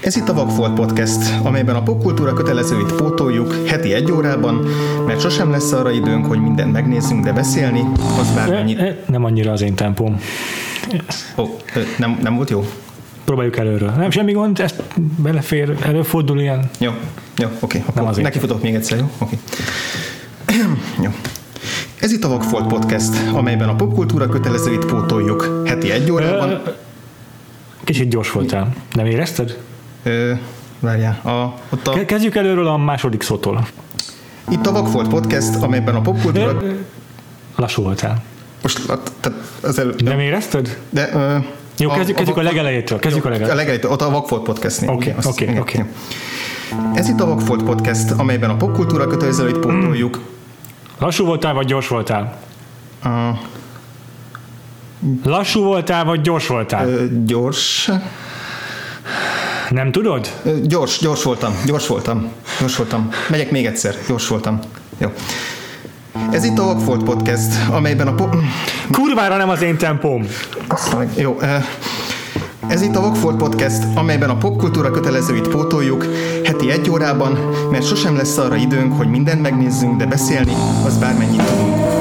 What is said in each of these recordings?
Ez itt a Vagfolt Podcast, amelyben a popkultúra kötelezőit pótoljuk heti egy órában, mert sosem lesz arra időnk, hogy mindent megnézzünk, de beszélni, az bármennyit... E, e, Nem annyira az én tempóm. Ó, nem, nem volt jó? Próbáljuk előről. Nem, semmi gond, ez belefér, előfordul ilyen. Jó, jó, oké. Nem Akkor azért. neki futok még egyszer, jó? Oké. jó. Ez itt a Vagfolt Podcast, amelyben a popkultúra kötelezőit pótoljuk heti egy órában. Kicsit gyors voltál. Nem érezted? Ö, várjál, a, ott a, Ke- Kezdjük előről a második szótól. itt a Vagfolt Podcast, amelyben a popkultúra... Lassú voltál. Most, tehát az előbb... Nem érezted? De, ö, Jó, kezdjük, kezdjük a Vagfolt- legelejétől. Kezdjük a Jó, A legelejétől. legelejétől, ott a Vagfolt Podcastnél. Oké, oké, oké. Ez itt a Vagfolt Podcast, amelyben a popkultúra kötelezőit pótoljuk. Lassú voltál, vagy gyors voltál? A, Lassú voltál, vagy gyors voltál? ö, gyors... Nem tudod? Gyors, gyors voltam, gyors voltam, gyors voltam. Megyek még egyszer, gyors voltam. Jó. Ez itt a Vagfolt Podcast, amelyben a pop... Kurvára nem az én tempóm. Azt meg- Jó. Ez itt a Vagfolt Podcast, amelyben a popkultúra kötelezőit pótoljuk heti egy órában, mert sosem lesz arra időnk, hogy mindent megnézzünk, de beszélni, az bármennyit tudunk.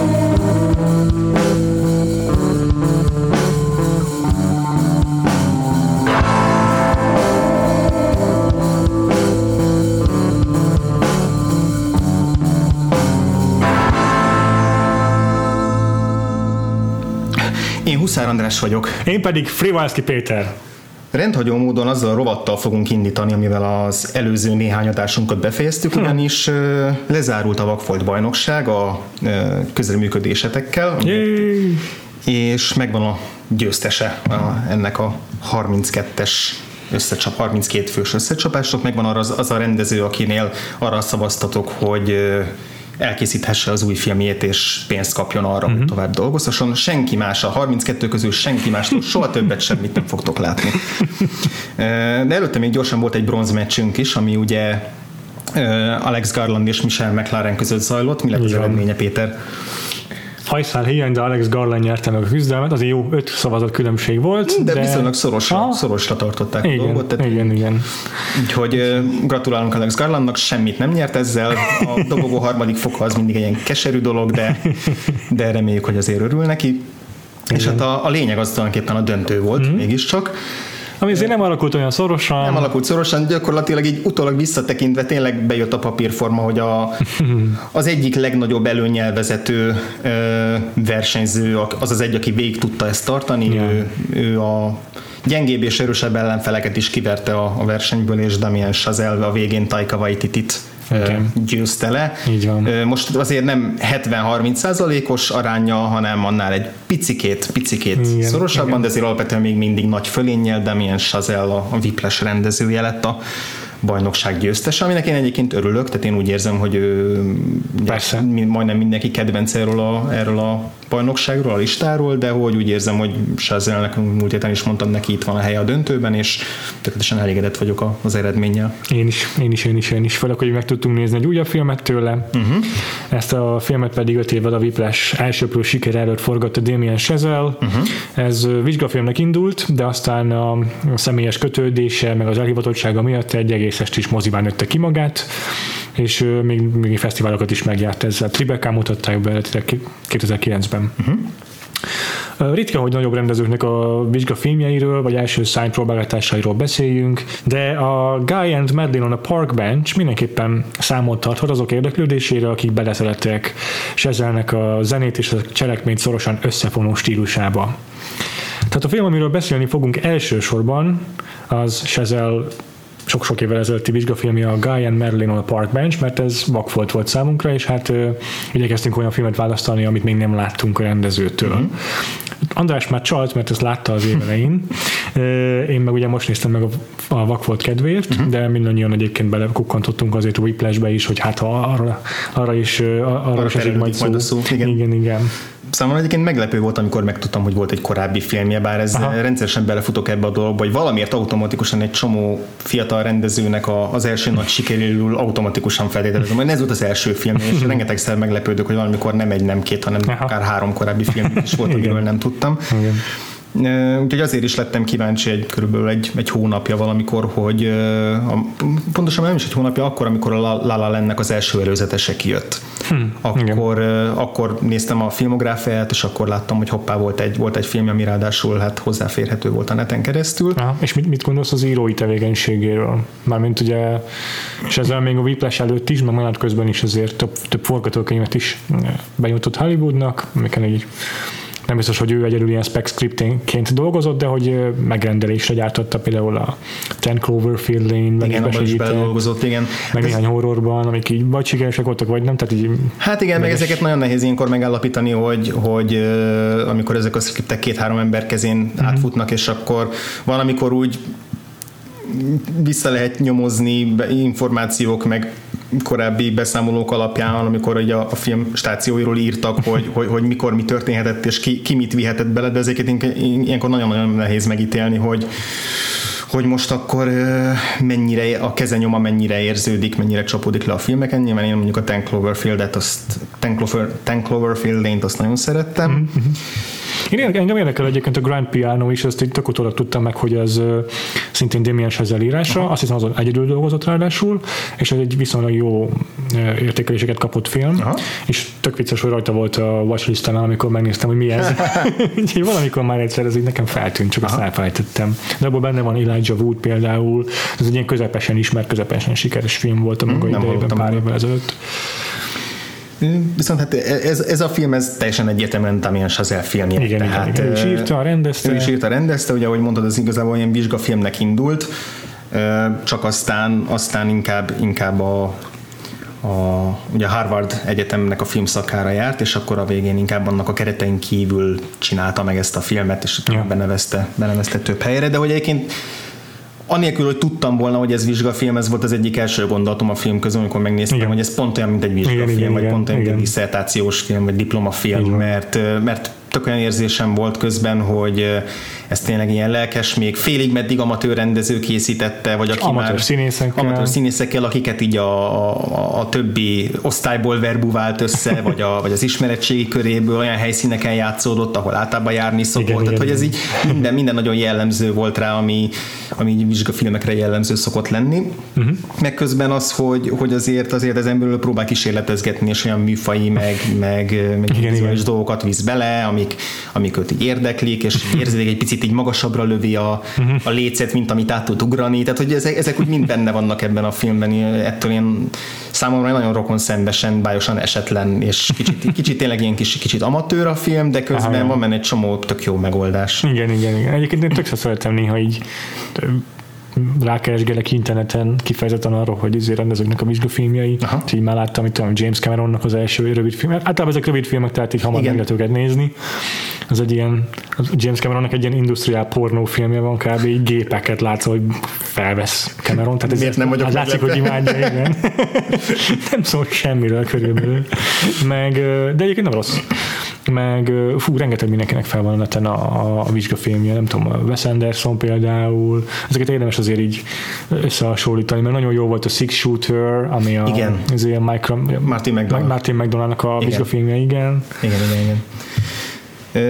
Én Huszár András vagyok. Én pedig Frivalszki Péter. Rendhagyó módon azzal a rovattal fogunk indítani, amivel az előző néhány adásunkat befejeztük, ugyanis ö, lezárult a Vakfolt bajnokság a ö, közreműködésetekkel, és megvan a győztese a, ennek a 32-es összecsap, 32 fős összecsapásnak, megvan arra az, az a rendező, akinél arra szavaztatok, hogy ö, elkészíthesse az új filmjét, és pénzt kapjon arra, Mhm. hogy tovább dolgozhasson. Senki más, a 32 közül senki mástól soha többet semmit nem fogtok látni. De előtte még gyorsan volt egy bronzmeccsünk is, ami ugye Alex Garland és Michelle McLaren között zajlott. Mi lett az eredménye, Péter? Hajszál hiány, de Alex Garland nyerte meg a küzdelmet, azért jó öt szavazat különbség volt. De, de viszonylag szorosra, Ah, szorosra tartották a igen, dolgot, tehát igen, igen. Úgyhogy gratulálunk Alex Garlandnak, semmit nem nyert ezzel. A dobogó harmadik foka az mindig egy ilyen keserű dolog, de, de reméljük, hogy azért örül neki. És hát a, a lényeg az tulajdonképpen a döntő volt, mm-hmm. mégiscsak. Ami azért nem alakult olyan szorosan. Nem alakult szorosan, gyakorlatilag így utólag visszatekintve tényleg bejött a papírforma, hogy a, az egyik legnagyobb előnyelvezető versenyző, az az egy, aki végig tudta ezt tartani, Ja. ő, ő a gyengébb és erősebb ellenfeleket is kiverte a, a versenyből, és Damien Chazelle a végén Taika Waititi-t. Győzte le. Így van. Most azért nem 70-30 százalékos aránya, hanem annál egy picikét, picikét Igen, szorosabban, igen. de azért alapvetően még mindig nagy fölénnyel Damien Chazelle a, a Whiplash rendezője lett a bajnokság győztese, aminek én egyébként örülök, tehát én úgy érzem, hogy ő, Persze. majdnem mindenki kedvenc erről a, erről a bajnokságról, a listáról, de hogy úgy érzem, hogy Chazelle-nek múlt héten is mondtam neki, itt van a helye a döntőben, és tökéletesen elégedett vagyok az eredménnyel. Én is, én is, én is, én is. Főleg, hogy meg tudtunk nézni egy újabb filmet tőle. Uh-huh. Ezt a filmet pedig öt évvel a Whiplash elsőprő siker előtt forgatta Damien Chazelle. Uh-huh. Ez vizsgafilmnek indult, de aztán a, a személyes kötődése, meg az elhivatottsága miatt egy egész est is mozibán nőtte ki magát, és még, még fesztiválokat is megjárt ezzel. Tribeca mutatták be eredetileg 2009-ben. Uh-huh. Ritka, hogy nagyobb rendezőknek a vizsgafilmjeiről, vagy első szány próbálgatásairól beszéljünk, de a Guy and Madeline on a Park Bench mindenképpen számot tarthat azok érdeklődésére, akik beleszerettek Sezelnek a zenét és a cselekményt szorosan összefonó stílusába. Tehát a film, amiről beszélni fogunk elsősorban, az Sezel sok-sok évvel ezelőtti vizsgafilmje a Guy and Madeline on a Park Bench, mert ez vakfolt volt számunkra, és hát igyekeztünk olyan filmet választani, amit még nem láttunk a rendezőtől. Mm-hmm. András már csalt, mert ezt látta az év elején. Ö, Én meg ugye most néztem meg a, a vakfolt kedvéért, uh-huh. de mindannyian egyébként belekukkantottunk azért a Whiplashbe is, hogy hát ha arra, arra is, arra, arra is terelődik majd szó. szó, igen. igen, igen. Számomra egyébként meglepő volt, amikor megtudtam, hogy volt egy korábbi filmje, bár ez Aha. rendszeresen belefutok ebbe a dologba, hogy valamiért automatikusan egy csomó fiatal rendezőnek a, az első nagy sikeréről automatikusan feltételezem, hogy ez volt az első film, és rengetegszer meglepődök, hogy valamikor nem egy, nem két, hanem Aha. akár három korábbi film is volt, amiről nem tudtam. igen. Úgyhogy azért is lettem kíváncsi egy körülbelül egy, egy hónapja valamikor, hogy a, pontosan nem is egy hónapja, akkor, amikor a La La Landnek az első előzetese kijött. Hmm, akkor, akkor néztem a filmográfiát, és akkor láttam, hogy hoppá volt egy, volt egy film, ami ráadásul hát hozzáférhető volt a neten keresztül. Aha, és mit, mit gondolsz az írói tevékenységéről? Mármint ugye, és ezzel még a Whiplash előtt is, meg közben is azért több, több forgatókönyvet is benyújtott Hollywoodnak, amiken így nem biztos, hogy ő egyedül ilyen spec scriptként dolgozott, de hogy megrendelésre gyártotta például a Ten Cloverfield Lane, igen, abban is dolgozott, igen. Meg néhány horrorban, amik így vagy sikeresek voltak, vagy nem, tehát így... Hát igen, meg ezeket nagyon nehéz ilyenkor megállapítani, hogy, hogy amikor ezek a scriptek két-három ember kezén mm-hmm. átfutnak, és akkor van, amikor úgy vissza lehet nyomozni információk, meg korábbi beszámolók alapján, amikor ugye a, a film stációiról írtak, hogy, hogy, hogy mikor mi történhetett, és ki, ki mit vihetett bele, de ezeket ilyenkor nagyon-nagyon nehéz megítélni, hogy hogy most akkor mennyire a kezenyoma mennyire érződik, mennyire csapódik le a filmeken. Nyilván én mondjuk a Ten Cloverfield-et, azt, Ten, Clover, Ten Cloverfield-t azt nagyon szerettem. Mm-hmm én engem érdekel egyébként a Grand Piano is, ezt így tök utólag tudtam meg, hogy ez szintén Damien Chazelle írása, Aha. azt hiszem azon egyedül dolgozott ráadásul, és ez egy viszonylag jó értékeléseket kapott film, Aha. és tök vicces, hogy rajta volt a watchlisten amikor megnéztem, hogy mi ez. Úgyhogy valamikor már egyszer ez így nekem feltűnt, csak Aha. azt elfelejtettem. De abban benne van Elijah Wood például, ez egy ilyen közepesen ismert, közepesen sikeres film volt a maga hmm, idejében pár évvel ezelőtt. Viszont hát ez, ez a film, ez teljesen egyértelműen Damien Chazelle filmje. Igen, tehát, igen, ő is írta, rendezte. Ő is írta, rendezte, ugye ahogy mondtad, az igazából ilyen vizsgafilmnek indult, csak aztán, aztán inkább, inkább a, a, ugye Harvard Egyetemnek a filmszakára járt, és akkor a végén inkább annak a keretein kívül csinálta meg ezt a filmet, és ja. benevezte, benevezte több helyre, de hogy egyébként anélkül, hogy tudtam volna, hogy ez vizsgafilm, ez volt az egyik első gondolatom a film közül, amikor megnéztem, igen. hogy ez pont olyan, mint egy vizsgafilm, igen, igen, vagy igen, pont olyan, mint egy diszertációs film, vagy diplomafilm, mert, mert tök olyan érzésem volt közben, hogy ez tényleg ilyen lelkes, még félig meddig amatőr rendező készítette, vagy aki amatőr már színészekkel. amatőr színészekkel, akiket így a, a, a többi osztályból verbuvált össze, vagy, a, vagy az ismeretségi köréből olyan helyszíneken játszódott, ahol általában járni szokott. Igen, Tehát, igen, hogy ez így minden, minden nagyon jellemző volt rá, ami, ami vizsgafilmekre jellemző szokott lenni. Uh-huh. Meg közben az, hogy, hogy azért azért az emberről próbál kísérletezgetni, és olyan műfai, meg, meg, meg igen, igen. dolgokat visz bele, amik, amik őt így érdeklik, és érzék egy picit így magasabbra lövi a, uh-huh. a lécet, mint amit át tud ugrani. Tehát, hogy ezek, ezek úgy mind benne vannak ebben a filmben. Ettől ilyen számomra nagyon rokon szembesen, bájosan esetlen, és kicsit, kicsit tényleg ilyen kis, kicsit amatőr a film, de közben Aha, van benne egy csomó tök jó megoldás. Igen, igen, igen. Egyébként én tök szeretem néha így rákeresgelek interneten kifejezetten arról, hogy izé rendezőknek a vizsgafilmjei. Aha. így már láttam, itt James Cameronnak az első rövid film. Általában ezek rövid filmek, tehát így hamar meg lehet őket nézni. Az egy ilyen, az James Cameronnak egy ilyen industriál pornófilmje van, kb. így gépeket látsz, hogy felvesz Cameron. Tehát ez Miért nem vagyok látszik, hogy imádja, igen. nem szól semmiről körülbelül. Meg, de egyébként nem rossz meg fú, rengeteg mindenkinek fel van a neten a, a, a vizsgafilmje, nem tudom, a Wes Anderson például, ezeket érdemes azért így összehasonlítani, mert nagyon jó volt a Six Shooter, ami a, igen. Ez a Michael, Martin McDonald. Martin McDonaldnak a igen. vizsgafilmje, igen. Igen, igen, igen.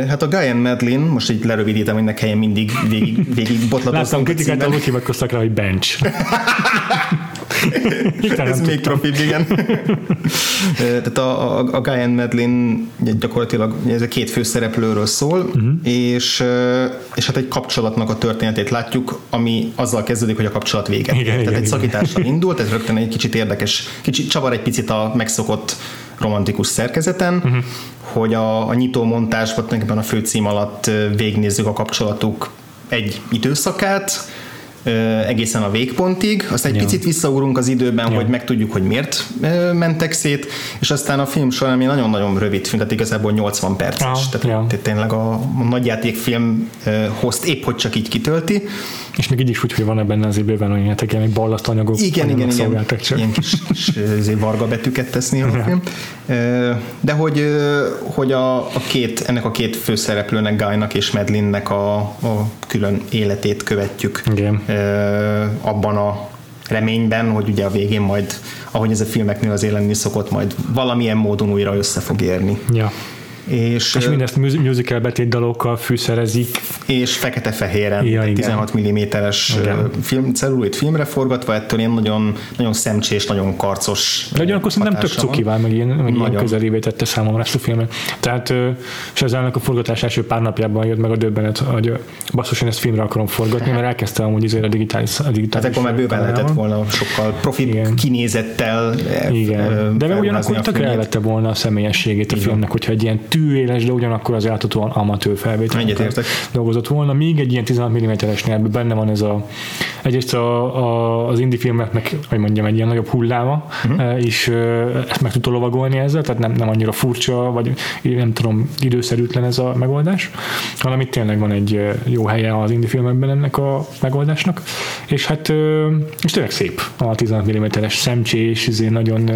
Hát a Guy and Madeline, most így lerövidítem, hogy ne kelljen mindig végig, végig botlatot. Láttam kritikát, hogy hivatkoztak rá, hogy bench. Ez még profi, igen. Tehát a, a, a Guy and Madeline gyakorlatilag ez a két főszereplőről szól, uh-huh. és, és hát egy kapcsolatnak a történetét látjuk, ami azzal kezdődik, hogy a kapcsolat véget. Igen, tehát igen, egy igen. szakítással indul, tehát rögtön egy kicsit érdekes, kicsit csavar egy picit a megszokott romantikus szerkezeten, uh-huh. hogy a, a nyitó montásban tulajdonképpen a főcím alatt végignézzük a kapcsolatuk egy időszakát, egészen a végpontig, aztán egy ja. picit visszaúrunk az időben, ja. hogy megtudjuk, hogy miért mentek szét, és aztán a film során nagyon-nagyon rövid film, tehát igazából 80 perces, ah, tehát ja. tényleg a, nagyjátékfilm host épp hogy csak így kitölti. És még így is úgy, hogy van ebben az időben olyan ilyen ballasztanyagok. Igen, igen, igen. Csak. Ilyen kis, kis varga betűket tesz néha a film. De hogy, hogy a, a két, ennek a két főszereplőnek, Guynak és Medlinnek a, a külön életét követjük. Igen abban a reményben, hogy ugye a végén majd, ahogy ez a filmeknél az lenni szokott, majd valamilyen módon újra össze fog érni. Ja. És, És mindezt mus- musical betét dalokkal fűszerezik. és fekete-fehéren, Ja, ja, igen. 16 mm-es film, celluloid filmre forgatva, ettől ilyen nagyon, nagyon szemcsés, nagyon karcos De ugyanakkor szerintem tök cukivál, meg ilyen, meg ilyen közelévé tette számomra ezt a filmet. Tehát, és az a forgatás első pár napjában jött meg a döbbenet, hogy basszus, én ezt filmre akarom forgatni, mert elkezdte amúgy azért a digitális, a Hát digitális akkor már bőven lehetett volna sokkal profi Igen. kinézettel Igen, de meg ugyanakkor tökre elvette volna a személyességét a filmnek, hogyha egy ilyen tűéles, de ugyanakkor az láthatóan amatőr felvétel Egyetértek. dolgozott volna, míg egy ilyen 16 mm-esnél benne van ez a egyrészt a, a, az indie filmeknek, hogy mondjam, egy ilyen nagyobb hulláma, uh-huh. és ö, ezt meg tudta lovagolni ezzel, tehát nem, nem annyira furcsa, vagy nem tudom, időszerűtlen ez a megoldás, hanem itt tényleg van egy ö, jó helye az indie filmekben ennek a megoldásnak, és hát és tényleg szép a 16 mm-es szemcsés, izé nagyon,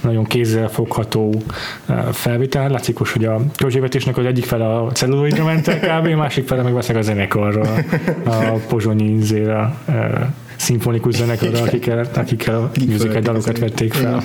nagyon kézzelfogható ö, felvétel. Látszik, hogy a költségvetésnek az egyik fele a celluloidra ment el kb, a másik fele meg a zenekarra, a pozsonyi zéra szimfonikus zenekarra, akikkel, akikkel a musical dalokat vették fel.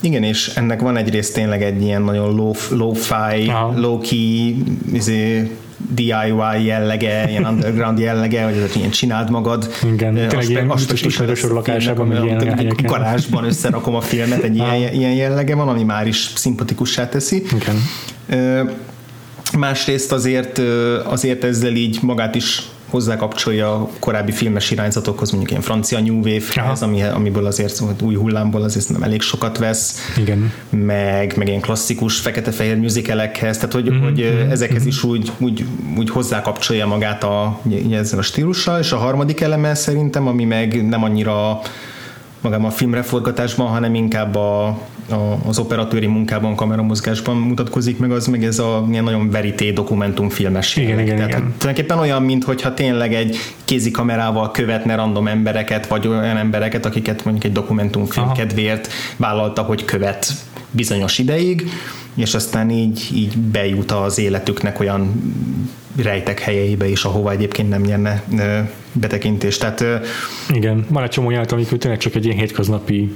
Igen, és ennek van egyrészt tényleg egy ilyen nagyon low, low-fi, Aha. low-key, izé, DIY jellege, ilyen underground jellege, hogy ez ilyen csináld magad. Igen, tényleg ilyen ismerősor lakásában, meg ilyen helyeken. garázsban összerakom a filmet, egy ilyen, ilyen jellege van, ami már is szimpatikussá teszi. Igen. Másrészt azért, azért ezzel így magát is hozzákapcsolja a korábbi filmes irányzatokhoz, mondjuk ilyen francia New Wave-hez, ami, amiből azért szóval új hullámból azért nem elég sokat vesz, Igen. meg, meg ilyen klasszikus fekete-fehér musicalekhez, tehát hogy, mm-hmm. hogy ö, ezekhez is úgy, úgy, úgy hozzákapcsolja magát a, ezzel a stílussal, és a harmadik eleme szerintem, ami meg nem annyira magában a filmreforgatásban, hanem inkább a, a, az operatőri munkában, kameramozgásban mutatkozik meg, az meg ez a ilyen nagyon verité dokumentumfilmes Igen, igen, Tehát igen. hogy tulajdonképpen olyan, mintha tényleg egy kézi kamerával követne random embereket, vagy olyan embereket, akiket mondjuk egy dokumentumfilm Aha. kedvéért vállalta, hogy követ bizonyos ideig, és aztán így, így bejut az életüknek olyan rejtek helyeibe is, ahova egyébként nem nyerne betekintést. Tehát Igen, van egy csomó jelenet, amikor tényleg csak egy ilyen hétköznapi,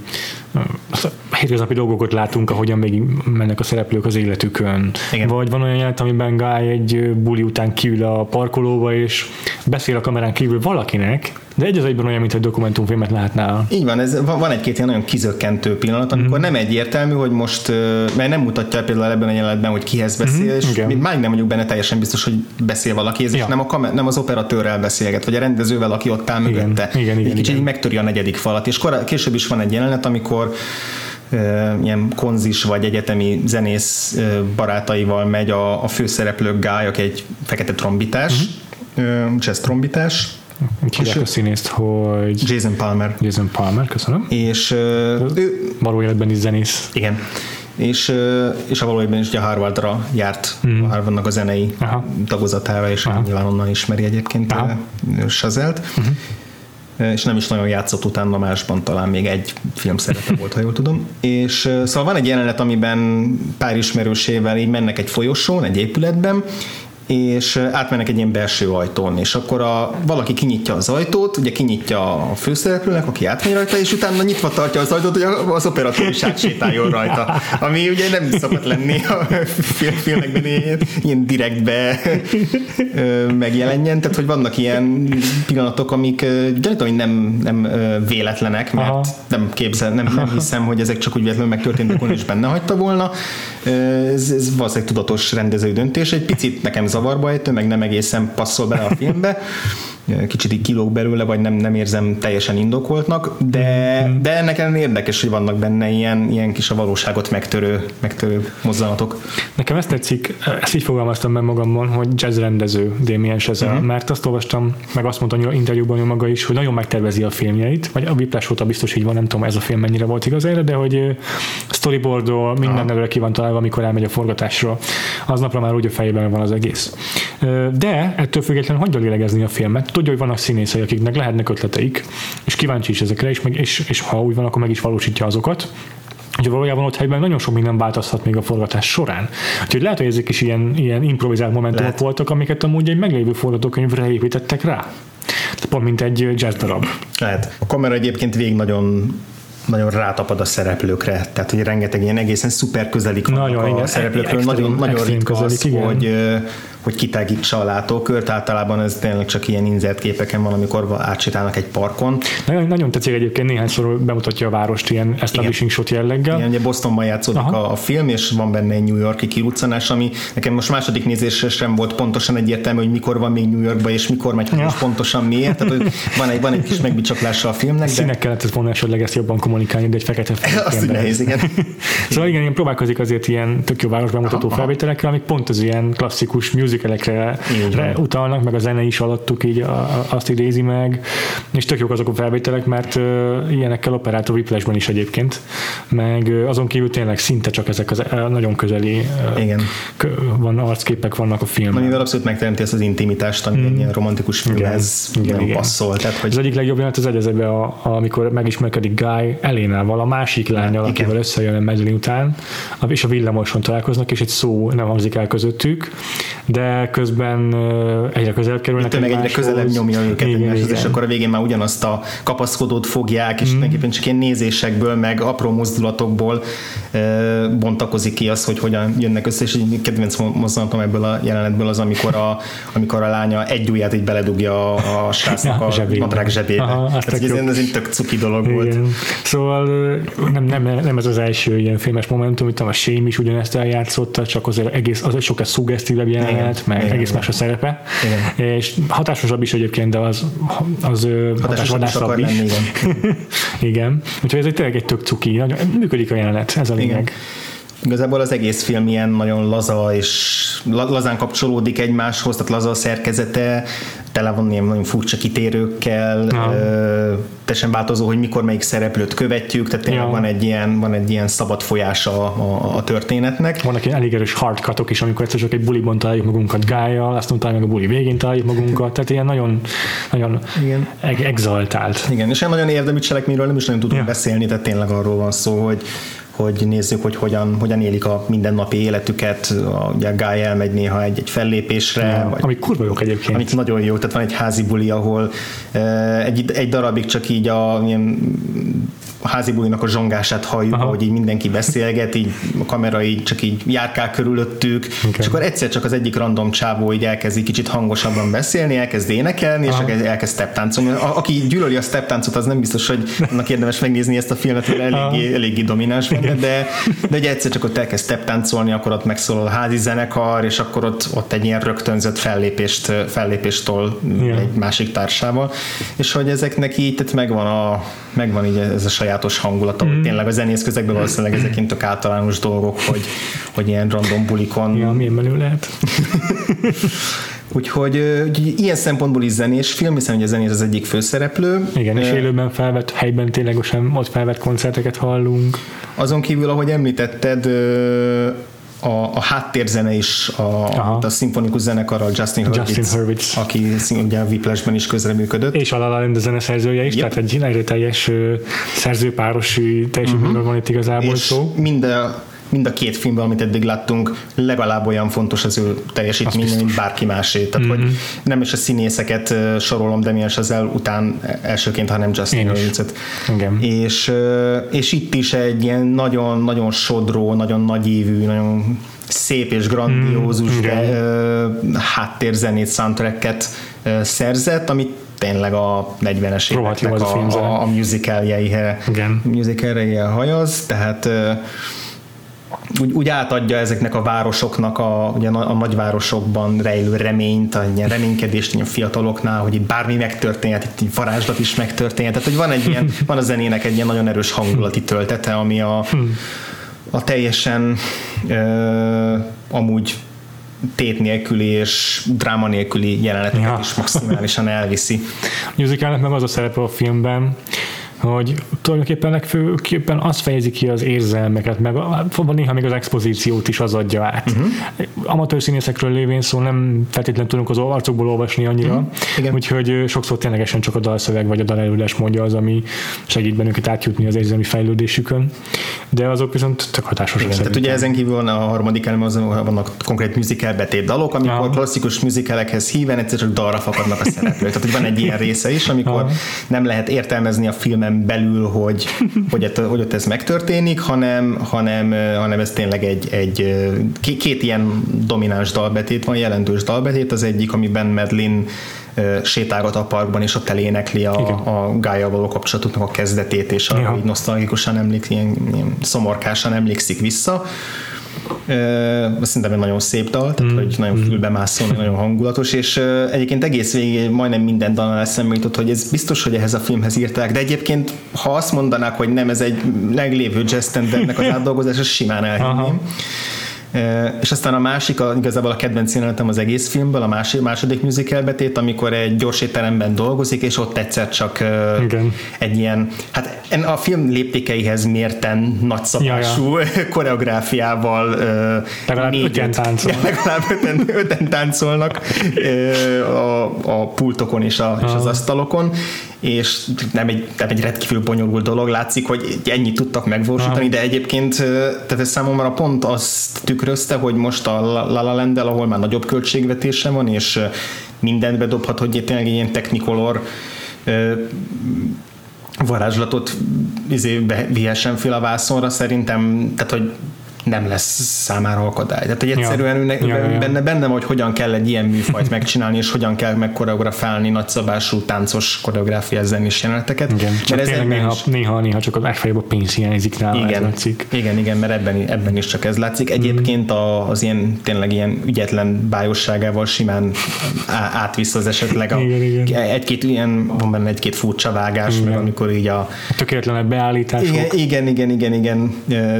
hétköznapi dolgokat látunk, ahogyan végig mennek a szereplők az életükön. Igen. Vagy van olyan jelenet, amiben Guy egy buli után kiül a parkolóba, és beszél a kamerán kívül valakinek, de egy az egyben olyan, mint egy dokumentumfilmet látnál. Így van, ez, van egy-két ilyen nagyon kizökkentő pillanat, amikor mm. nem egyértelmű, hogy most, mert nem mutatja például ebben a jelenetben, hogy kihez beszél, mm. és igen. még nem vagyok benne teljesen biztos, hogy beszél valakihez, Ja. és nem, a kamer, nem az operatőrrel beszélget, vagy a rendezővel, aki ott áll Igen, mögötte. igen, igen, Egy kicsit igen. megtöri a negyedik falat, és korá, később is van egy jelenet, amikor ilyen konzis vagy egyetemi zenész barátaival megy a, a főszereplő Guy, aki egy fekete trombitás, uh-huh. jazz trombitás, Hívják a színészt, hogy Jason Palmer. Jason Palmer, köszönöm. És ő, Való életben is zenész. igen. És, és a valójában is ugye Harvardra járt, mm. a Harvardnak a zenei. Aha. Tagozatára, és Aha. nyilván onnan ismeri egyébként Aha. Sazelt. Uh-huh. És nem is nagyon játszott utána másban, talán még egy film szerepe volt, ha jól tudom. És szóval van egy jelenet, amiben pár ismerősével így mennek egy folyosón, egy épületben, és átmennek egy ilyen belső ajtón, és akkor a, valaki kinyitja az ajtót, ugye kinyitja a főszereplőnek, aki átmegy rajta, és utána nyitva tartja az ajtót, hogy az operatőr is átsétáljon rajta. Ami ugye nem szokott lenni a film- filmekben ilyen, ilyen direktbe megjelenjen, tehát hogy vannak ilyen pillanatok, amik gyanítom, hogy nem, nem véletlenek, mert Aha. nem képzel, nem, nem hiszem, hogy ezek csak úgy véletlenül megtörténtek és benne hagyta volna. Ez, ez valószínűleg tudatos rendezői döntés. Egy picit nekem zavarba ejtő, meg nem egészen passzol bele a filmbe. Kicsit így kilóg belőle, vagy nem, nem érzem teljesen indokoltnak, de, de ennek ellenére érdekes, hogy vannak benne ilyen, ilyen kis a valóságot megtörő, megtörő mozzanatok. Nekem ezt tetszik, ezt így fogalmaztam meg magamban, hogy jazz rendező Damien Chazelle, uh-huh. mert azt olvastam, meg azt mondta a interjúban ő maga is, hogy nagyon megtervezi a filmjeit, vagy a Whiplash óta biztos így van, nem tudom ez a film mennyire volt igaz erre, de hogy storyboardról minden nevre ki van találva, amikor elmegy a forgatásra. Aznapra már úgy a fejében van az egész. De ettől függetlenül hagyja lélegezni a filmet. Tudja, hogy vannak színészei, akiknek lehetnek ötleteik, és kíváncsi is ezekre, és, meg, és, és ha úgy van, akkor meg is valósítja azokat. Úgyhogy valójában ott helyben nagyon sok minden változhat még a forgatás során. Úgyhogy lehet, hogy ezek is ilyen, ilyen improvizált momentumok Lehet. voltak, amiket amúgy egy meglévő forgatókönyvre építettek rá. Tehát pont mint egy jazz darab. Lehet. A kamera egyébként végig nagyon nagyon rátapad a szereplőkre, tehát hogy rengeteg ilyen egészen szuper közelik Nagyon, a igen, szereplőkről, extrém- nagyon, nagyon extrém ritka az, közelik, igen. hogy, hogy kitágítsa a látókört, általában ez tényleg csak ilyen inzert képeken van, amikor átsétálnak egy parkon. Nagyon, nagyon tetszik egyébként, néhányszor bemutatja a várost ilyen establishing shot jelleggel. Igen, ugye Bostonban játszódik Aha. a, a film, és van benne egy New Yorki kiruccanás, ami nekem most második nézésre sem volt pontosan egyértelmű, hogy mikor van még New Yorkban, és mikor megy, ja. és pontosan miért. Tehát, van egy, van egy kis megbicsaklása a filmnek, de Színek kellett volna esetleg ezt jobban kommunikálni, de egy fekete azt úgy nehéz, igen. Szóval igen, ilyen próbálkozik azért ilyen tök jó városbemutató Aha. felvételekkel, amik pont az ilyen klasszikus musicalekre re utalnak, meg a zene is alattuk így a, a, azt idézi meg, és tök jók azok a felvételek, mert uh, ilyenekkel operált a Whiplashben is egyébként, meg uh, azon kívül tényleg szinte csak ezek az uh, nagyon közeli uh, Igen. kö, van, arcképek vannak a filmben. Amivel abszolút megteremti ezt az intimitást, ami egy ilyen romantikus filmhez Igen, nagyon igen. passzol. Tehát, Az hogy egyik legjobb jelenet az egyezebe, a, amikor megismerkedik Guy Elénával, a másik lányal, igen. akivel összejön a után, és a villamoson találkoznak, és egy szó nem hangzik el közöttük, de közben ö, egyre közelebb kerülnek tömeg egyre egymáshoz. közelebb nyomja őket igen, egymáshoz, és igen. akkor a végén már ugyanazt a kapaszkodót fogják, és tulajdonképpen csak ilyen nézésekből, meg apró mozdulatokból ö, bontakozik ki az, hogy hogyan jönnek össze, és egy kedvenc mozdulatom ebből a jelenetből az, amikor a, amikor a lánya egy ujját így beledugja a, a srácnak a zsebébe. nadrág zsebébe. Aha, ez, jó. ez egy tök cuki dolog volt. Igen. Szóval ö, nem, nem, nem, ez az első ilyen filmes momentum, itt a Shame is ugyanezt eljátszotta, csak azért egész, az sokkal szuggesztívebb jelenet, Igen. meg Igen, egész igen. más a szerepe. És hatásosabb is egyébként, de az, az akar is. lenni, igen. Igen. Úgyhogy ez egy tényleg egy tök cuki, nagyon, működik a jelenet, ez a lényeg. Igen. Igazából az egész film ilyen nagyon laza és la- lazán kapcsolódik egymáshoz, tehát laza a szerkezete, tele van ilyen nagyon furcsa kitérőkkel, ö, teljesen változó, hogy mikor melyik szereplőt követjük, tehát tényleg Ja. van, egy ilyen, van egy ilyen szabad folyása a, a, a történetnek. Vannak ilyen elég erős hardcutok is, amikor egyszer csak egy buliban találjuk magunkat gájjal, aztán utána meg a buli végén találjuk magunkat, tehát ilyen nagyon, nagyon Igen. exaltált. Igen, és nagyon érdemi cselekményről nem is nagyon tudunk Ja. beszélni, tehát tényleg arról van szó, hogy hogy nézzük, hogy hogyan, hogyan élik a mindennapi életüket. A, ugye a Guy elmegy néha egy-egy fellépésre, vagy Ami kurva jók egyébként. Amik nagyon jó, tehát van egy házi buli, ahol uh, egy, egy darabig csak így a ilyen házi bulinak a zsongását halljuk, Aha. Aha. hogy így mindenki beszélget, így a kamera így csak így járkál körülöttük, okay. és akkor egyszer csak az egyik random csávó így elkezd kicsit hangosabban beszélni, elkezd énekelni, és Aha. akkor elkezd step táncolni. A, aki gyűlöli a step táncot, az nem biztos, hogy annak érdemes megnézni ezt a filmet, mert eléggé, eléggé domináns benne, de, de ugye egyszer csak ott elkezd step táncolni, akkor ott megszólal a házi zenekar, és akkor ott, ott egy ilyen rögtönzött fellépést, fellépéstól Ja. egy másik társával, és hogy ezeknek így, tehát megvan, a, megvan így ez a sajátos hangulata, mm. hogy tényleg a zenész közegben valószínűleg ezek ilyen tök általános dolgok, hogy, hogy ilyen random bulikon Ja, milyen menő lehet. Úgyhogy, úgyhogy ilyen szempontból is zenés film, hiszen ugye a zenész az egyik főszereplő. Igen, és élőben felvett, helyben ténylegesen ott felvett koncerteket hallunk. Azon kívül, ahogy említetted, a, a háttérzene is a, Aha. a szimfonikus zenekarral Justin Hurwitz, Justin Hurwitz. aki ugye a Whiplashben is közreműködött. És a La La Land a zeneszerzője is, Yep. tehát egy erőteljes szerzőpáros teljesítményről van itt igazából Mhm. és szó. mind a, mind a két filmben, amit eddig láttunk, legalább olyan fontos az ő teljesítmény, mint bárki másé. Tehát, Mhm. mm-hmm. hogy nem is a színészeket sorolom Damien Chazelle után elsőként, hanem Justin. Igen. És, és itt is egy ilyen nagyon-nagyon sodró, nagyon nagyívű, nagyon szép és grandiózus Mm, de, ö, háttérzenét, soundtracket ö, szerzett, amit tényleg a 40-es Rohadt jó éveknek a a, a, musicaljeire, musicaljeire hajaz, tehát ö, úgy, úgy átadja ezeknek a városoknak, a, ugye a, a nagyvárosokban rejlő reményt, a ilyen reménykedést ilyen fiataloknál, hogy itt bármi megtörténhet, itt egy varázslat is megtörténhet. Tehát, hogy van egy ilyen, van a zenének egy ilyen nagyon erős hangulati töltete, ami a, a teljesen ö, amúgy tét nélküli és dráma nélküli jeleneteket Ja. is maximálisan elviszi. musicalnek meg az a szerepe a filmben, hogy tulajdonképpen legfőképpen az fejezi ki az érzelmeket, meg a- van néha még az expozíciót is az adja át. Uh-huh. Amatőr színészekről lévén szó nem feltétlenül tudunk az arcokból olvasni annyira, uh-huh. Igen. úgyhogy sokszor ténylegesen csak a dalszöveg vagy a dalelődés mondja az, ami segít bennünket átjutni az érzelmi fejlődésükön, de azok viszont tök hatásosak Igen, tehát ugye ezen kívül van a harmadik elem, az, vannak konkrét musical betét dalok, amikor Aha. klasszikus musicalekhez híven egyszer csak dalra fakadnak a szereplők. Tehát hogy van egy ilyen része is, amikor Aha. nem lehet értelmezni a filmen filmen belül, hogy, hogy, ott, hogy ott ez megtörténik, hanem, hanem, hanem ez tényleg egy, egy két ilyen domináns dalbetét van, jelentős dalbetét, az egyik, amiben Medlin sétálgat a parkban, és ott elénekli a, a gája való kapcsolatuknak a kezdetét, és arra ja. így nosztalgikusan emlékszik, ilyen, ilyen szomorkásan emlékszik vissza. Szerintem egy nagyon szép dal, tehát mm. hogy nagyon mm. fülbemászó, nagyon hangulatos, és egyébként egész végig majdnem minden dalnál eszembe jutott, hogy ez biztos, hogy ehhez a filmhez írták, de egyébként ha azt mondanák, hogy nem, ez egy meglévő jazz az átdolgozása, simán elhinném. És aztán a másik, a, igazából a kedvenc jelenetem az egész filmből, a másik, második musical betét, amikor egy gyors étteremben dolgozik, és ott egyszer csak Igen. egy ilyen, hát a film léptékeihez mérten nagyszabású ja, ja. koreográfiával legalább négy, öten táncolnak. Legalább öten, öten táncolnak a, a pultokon és, a, és az asztalokon, és nem egy, nem egy rendkívül bonyolult dolog, látszik, hogy ennyit tudtak megvalósítani, de egyébként tehát ez számomra pont azt tükrözte, hogy most a La La land ahol már nagyobb költségvetése van, és mindent bedobhat, hogy tényleg ilyen technicolor varázslatot izé, vihessen fel a vászonra, szerintem, tehát hogy nem lesz számára akadály. Tehát, hogy egyszerűen ja. ja, ja, ja. benne, benne hogy hogyan kell egy ilyen műfajt megcsinálni, és hogyan kell megkoreografálni nagyszabású táncos koreográfiás zenés jeleneteket. Igen, csak mert ez néha, is... néha, néha csak az legfeljebb a pénz hiányzik nála, igen, ez látszik. Igen, igen, mert ebben, ebben is csak ez látszik. Egyébként a, az ilyen tényleg ilyen ügyetlen bájosságával simán átvisz az esetleg a, igen, igen. egy-két ilyen, van benne egy-két furcsa vágás, igen. meg amikor így a... a tökéletlenebb beállítások. Igen, igen, igen, igen, igen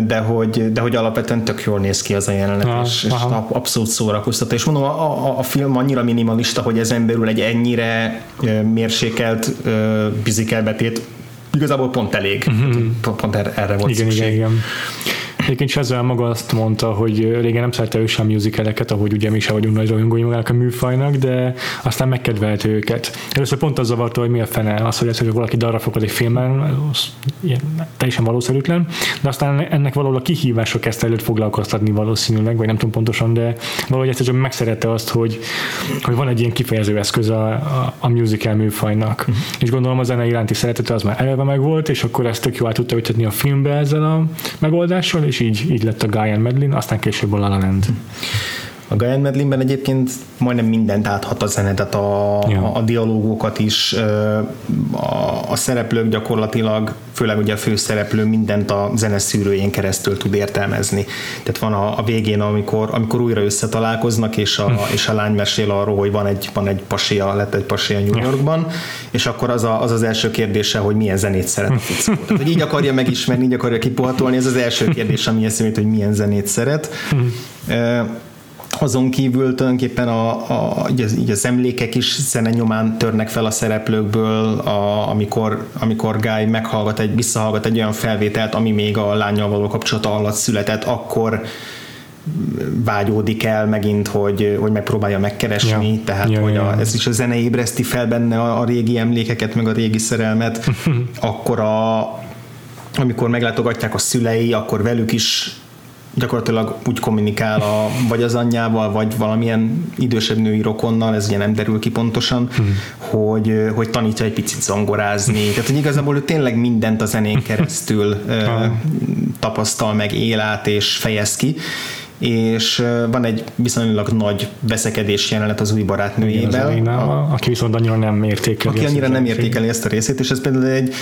de hogy, de hogy alap alapvetően tök jól néz ki az a jelenet, ah, és, és abszolút szórakoztató. És mondom, a, a, a film annyira minimalista, hogy ezen belül egy ennyire mérsékelt bizikelbetét igazából pont elég. Mm-hmm. Pont, pont erre volt igen, szükség. Igen, igen. Egyébként Chazelle maga azt mondta, hogy régen nem szerette ő sem musicaleket, ahogy ugye mi sem vagyunk nagy rajongói magának a műfajnak, de aztán megkedvelte őket. Először pont az zavarta, hogy mi a fene az, hogy, ez, hogy valaki darra fogad egy filmben, az ilyen, teljesen valószerűtlen, de aztán ennek valahol a kihívásra kezdte előtt foglalkoztatni valószínűleg, vagy nem tudom pontosan, de valahogy egyszerűen megszerette azt, hogy, hogy van egy ilyen kifejező eszköz a, a, a musical műfajnak. Uh-huh. És gondolom a zene iránti szeretete az már eleve meg volt, és akkor ezt tök jó át tudta ütetni a filmbe ezzel a megoldással, és így, így lett a Guy and Medlin, aztán később a La La Land. A Guy and Medlinben egyébként majdnem mindent áthat a zene, tehát a, ja. a dialógokat is, a, a szereplők gyakorlatilag, főleg ugye a főszereplő mindent a zene szűrőjén keresztül tud értelmezni. Tehát van a, a végén, amikor, amikor újra összetalálkoznak, és a, hm. és a lány mesél arról, hogy van egy, van egy pasia, lett egy pasia New Yorkban, ja. és akkor az, a, az az első kérdése, hogy milyen zenét szeret a fickó. Tehát, hogy így akarja megismerni, így akarja kipuhatolni, ez az első kérdés, ami eszemét, hogy milyen zenét szeret. Hm azon kívül tulajdonképpen a, a, így az, így az emlékek is zene nyomán törnek fel a szereplőkből, a, amikor, amikor Guy meghallgat egy, visszahallgat egy olyan felvételt, ami még a lányjal való kapcsolata alatt született, akkor vágyódik el megint, hogy, hogy megpróbálja megkeresni, ja. tehát ja, hogy a, ez is a zene ébreszti fel benne a, a régi emlékeket, meg a régi szerelmet, akkor a, amikor meglátogatják a szülei, akkor velük is gyakorlatilag úgy kommunikál a, vagy az anyjával, vagy valamilyen idősebb női rokonnal, ez ugye nem derül ki pontosan, hmm. hogy, hogy tanítja egy picit zongorázni. Tehát, hogy igazából ő tényleg mindent a zenén keresztül tapasztal meg, él át és fejez ki és van egy viszonylag nagy veszekedés jelenet az új barátnőjével. A, aki viszont annyira nem értékeli. Aki annyira nem értékeli ezt a részét, és ez például egy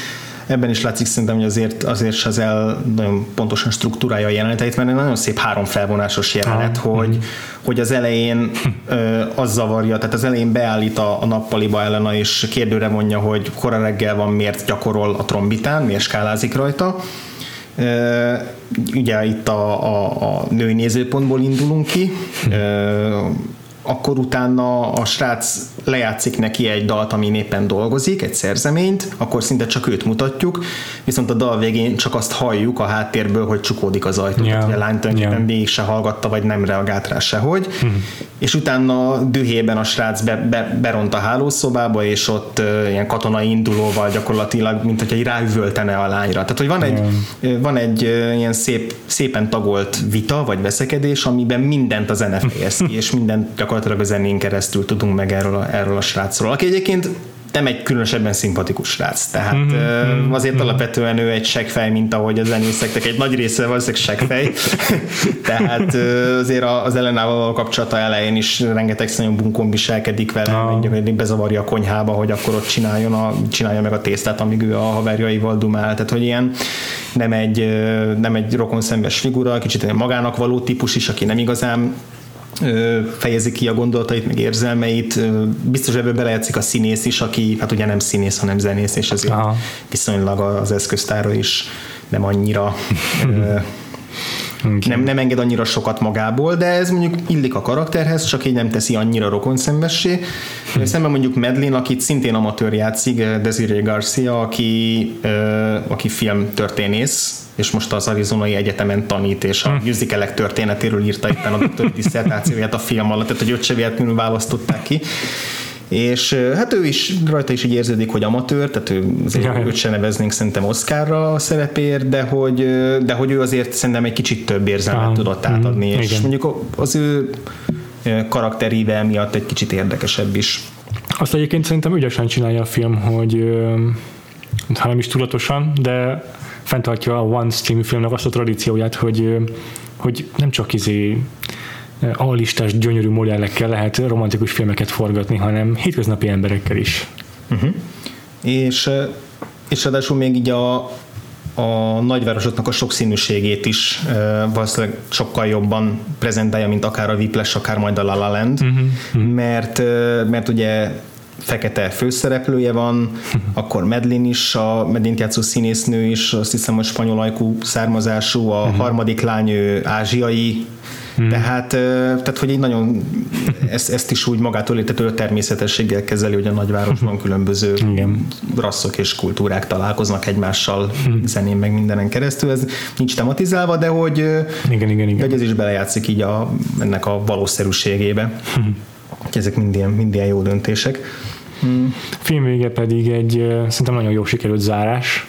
ebben is látszik szerintem, hogy azért, azért el nagyon pontosan struktúrája a jeleneteit, mert egy nagyon szép három felvonásos jelenet, ah, hogy, mm. hogy az elején ö, az zavarja, tehát az elején beállít a, a nappaliba Elena, és kérdőre mondja, hogy kora reggel van, miért gyakorol a trombitán, miért skálázik rajta, ugye itt a, a, a női nézőpontból indulunk ki, akkor utána a srác lejátszik neki egy dalt, ami éppen dolgozik, egy szerzeményt, akkor szinte csak őt mutatjuk, viszont a dal végén csak azt halljuk a háttérből, hogy csukódik az ajtó. Yeah. Tehát, a lány tulajdonképpen yeah. végig se hallgatta, vagy nem reagált rá sehogy. Mm. És utána dühében a srác be, be, beront a hálószobába, és ott uh, ilyen katonai indulóval gyakorlatilag, mint hogyha ráüvöltene a lányra. Tehát, hogy van egy, yeah. van egy uh, ilyen szép, szépen tagolt vita, vagy veszekedés, amiben mindent a zene fejez ki, és mindent gyakorlatilag a zenén keresztül tudunk meg erről a, erről a srácról, aki egyébként nem egy különösebben szimpatikus srác. Tehát mm-hmm. azért mm-hmm. alapvetően ő egy seggfej, mint ahogy a zenészeknek egy nagy része valószínűleg seggfej. Tehát azért az Ellenával a kapcsolata elején is rengeteg nagyon bunkon viselkedik vele, ah. mondjuk, bezavarja a konyhába, hogy akkor ott csináljon a, csinálja meg a tésztát, amíg ő a haverjaival dumál. Tehát, hogy ilyen nem egy, nem egy rokon szembes figura, kicsit egy magának való típus is, aki nem igazán fejezi ki a gondolatait, meg érzelmeit. Biztos ebben belejátszik a színész is, aki hát ugye nem színész, hanem zenész, és ezért Aha. viszonylag az eszköztára is nem annyira nem, nem enged annyira sokat magából, de ez mondjuk illik a karakterhez, csak így nem teszi annyira rokonszembessé. Hm. Szemben mondjuk Medlin, akit szintén amatőr játszik, Desiree Garcia, aki, aki filmtörténész, és most az Arizonai Egyetemen tanít, és a hm. musicalek történetéről írta éppen a doktori diszertációját a film alatt, tehát hogy öt se véletlenül választották ki és hát ő is, rajta is így érződik, hogy amatőr, tehát ő azért ja, őt se neveznénk szerintem Oscarra a szerepért, de hogy, de hogy ő azért szerintem egy kicsit több érzelmet ah, tudott átadni, mm, és igen. mondjuk az ő karakteríve miatt egy kicsit érdekesebb is. Azt egyébként szerintem ügyesen csinálja a film, hogy ha nem is tudatosan, de fenntartja a Once című filmnek azt a tradícióját, hogy, hogy nem csak izé alistás, gyönyörű modellekkel lehet romantikus filmeket forgatni, hanem hétköznapi emberekkel is. Uh-huh. És, és ráadásul még így a, a nagyvárosoknak a sokszínűségét is uh, valószínűleg sokkal jobban prezentálja, mint akár a Whiplash, akár majd a La La Land, uh-huh. mert, uh, mert ugye fekete főszereplője van, akkor Medlin is, a Medlin játszó színésznő is, azt hiszem, hogy spanyol ajkú származású, a uh-huh. harmadik lány ázsiai Hmm. Tehát, tehát, hogy így nagyon ezt, ezt is úgy magától értető természetességgel kezeli, hogy a nagyvárosban különböző igen. rasszok és kultúrák találkoznak egymással hmm. zenén meg mindenen keresztül. Ez nincs tematizálva, de hogy, igen, igen, igen. hogy ez is belejátszik így a, ennek a valószerűségébe. Hmm. Ezek mind ilyen, mind ilyen jó döntések. Hmm. A film vége pedig egy szerintem nagyon jó sikerült zárás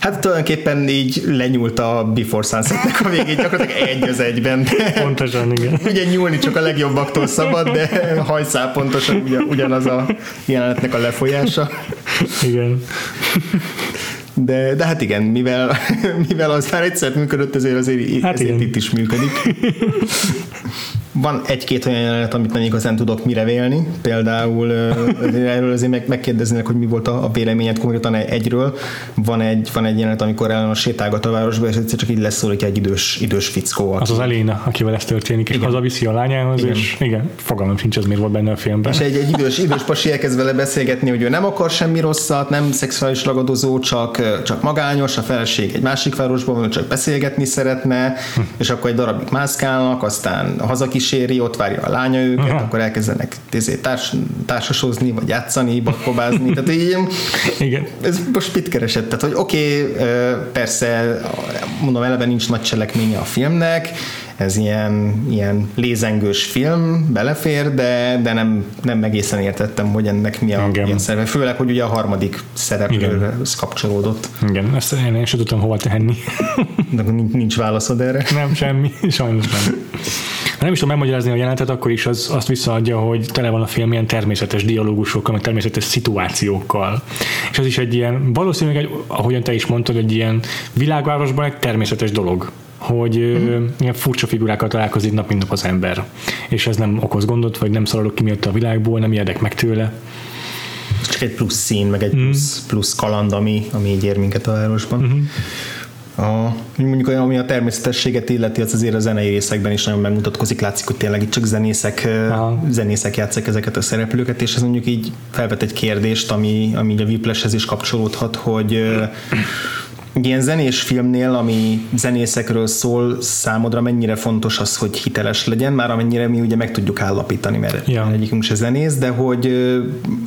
Hát tulajdonképpen így lenyúlt a Before Sunset-nek a végét, gyakorlatilag egy az egyben. Pontosan, igen. Ugye nyúlni csak a legjobbaktól szabad, de hajszál pontosan ugyan, ugyanaz a jelenetnek a lefolyása. Igen. De, de hát igen, mivel, mivel az már egyszer működött, ezért azért, hát ezért itt is működik. Van egy-két olyan jelenet, amit nem igazán tudok mire vélni. Például erről azért meg, megkérdeznének, hogy mi volt a, a véleményed konkrétan egyről. Van egy, van egy jelenet, amikor ellen a sétálgat a városba, és egyszer csak így leszólítja egy idős, idős fickó. Aki... Az az Eléna, akivel ez történik, és igen. hazaviszi a lányához, igen. és igen, fogalmam sincs, ez miért volt benne a filmben. És egy, egy idős, idős pasi elkezd vele beszélgetni, hogy ő nem akar semmi rosszat, nem szexuális ragadozó, csak, csak magányos, a feleség egy másik városban van, csak beszélgetni szeretne, hm. és akkor egy darabig mászkálnak, aztán hazakis kíséri, ott várja a lánya őket, Aha. akkor elkezdenek tézé, társ, társasozni, vagy játszani, bakkobázni, tehát így, Igen. ez most mit keresett? Tehát, hogy oké, okay, persze, mondom, eleve nincs nagy cselekménye a filmnek, ez ilyen, ilyen lézengős film, belefér, de, de nem, nem egészen értettem, hogy ennek mi a ilyen szerve. Főleg, hogy ugye a harmadik szereplőhöz kapcsolódott. Igen, ezt én, én sem tudtam hova tenni. de nincs, nincs válaszod erre? Nem, semmi, sajnos nem. Nem is tudom megmagyarázni a jelenetet, akkor is az, azt visszaadja, hogy tele van a film ilyen természetes dialógusokkal, meg természetes szituációkkal. És az is egy ilyen, valószínűleg, egy, ahogyan te is mondtad, egy ilyen világvárosban egy természetes dolog hogy mm. ilyen furcsa figurákkal találkozik nap mint nap az ember. És ez nem okoz gondot, vagy nem szaladok ki miatt a világból, nem érdek meg tőle. Csak egy plusz szín, meg egy mm. plusz, plusz kaland, ami, ami így ér minket a városban. Mm-hmm a, mondjuk olyan, ami a természetességet illeti, az azért a zenei részekben is nagyon megmutatkozik, látszik, hogy tényleg itt csak zenészek, Aha. zenészek játszák ezeket a szereplőket, és ez mondjuk így felvet egy kérdést, ami, ami a Whiplashhez is kapcsolódhat, hogy egy ilyen zenés filmnél, ami zenészekről szól, számodra mennyire fontos az, hogy hiteles legyen, már amennyire mi ugye meg tudjuk állapítani, mert ja. egyikünk se zenész, de hogy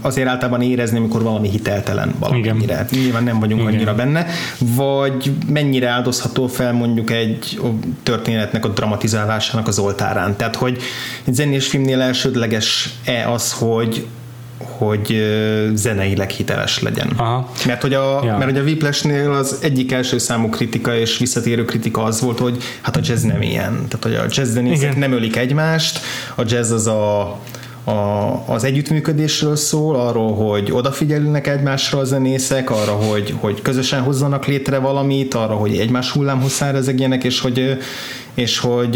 azért általában érezni, amikor valami hiteltelen valamennyire. Igen. Nyilván nem vagyunk Igen. annyira benne, vagy mennyire áldozható fel mondjuk egy történetnek a dramatizálásának az oltárán. Tehát, hogy egy zenés filmnél elsődleges-e az, hogy hogy zeneileg hiteles legyen. Aha. Mert hogy a, ja. mert hogy a Whiplashnél az egyik első számú kritika és visszatérő kritika az volt, hogy hát a jazz nem ilyen. Tehát, hogy a jazz zenészek nem ölik egymást, a jazz az a a, az együttműködésről szól, arról, hogy odafigyelnek egymásra a zenészek, arra, hogy, hogy közösen hozzanak létre valamit, arra, hogy egymás hullámhosszára ezegjenek, és hogy, és hogy,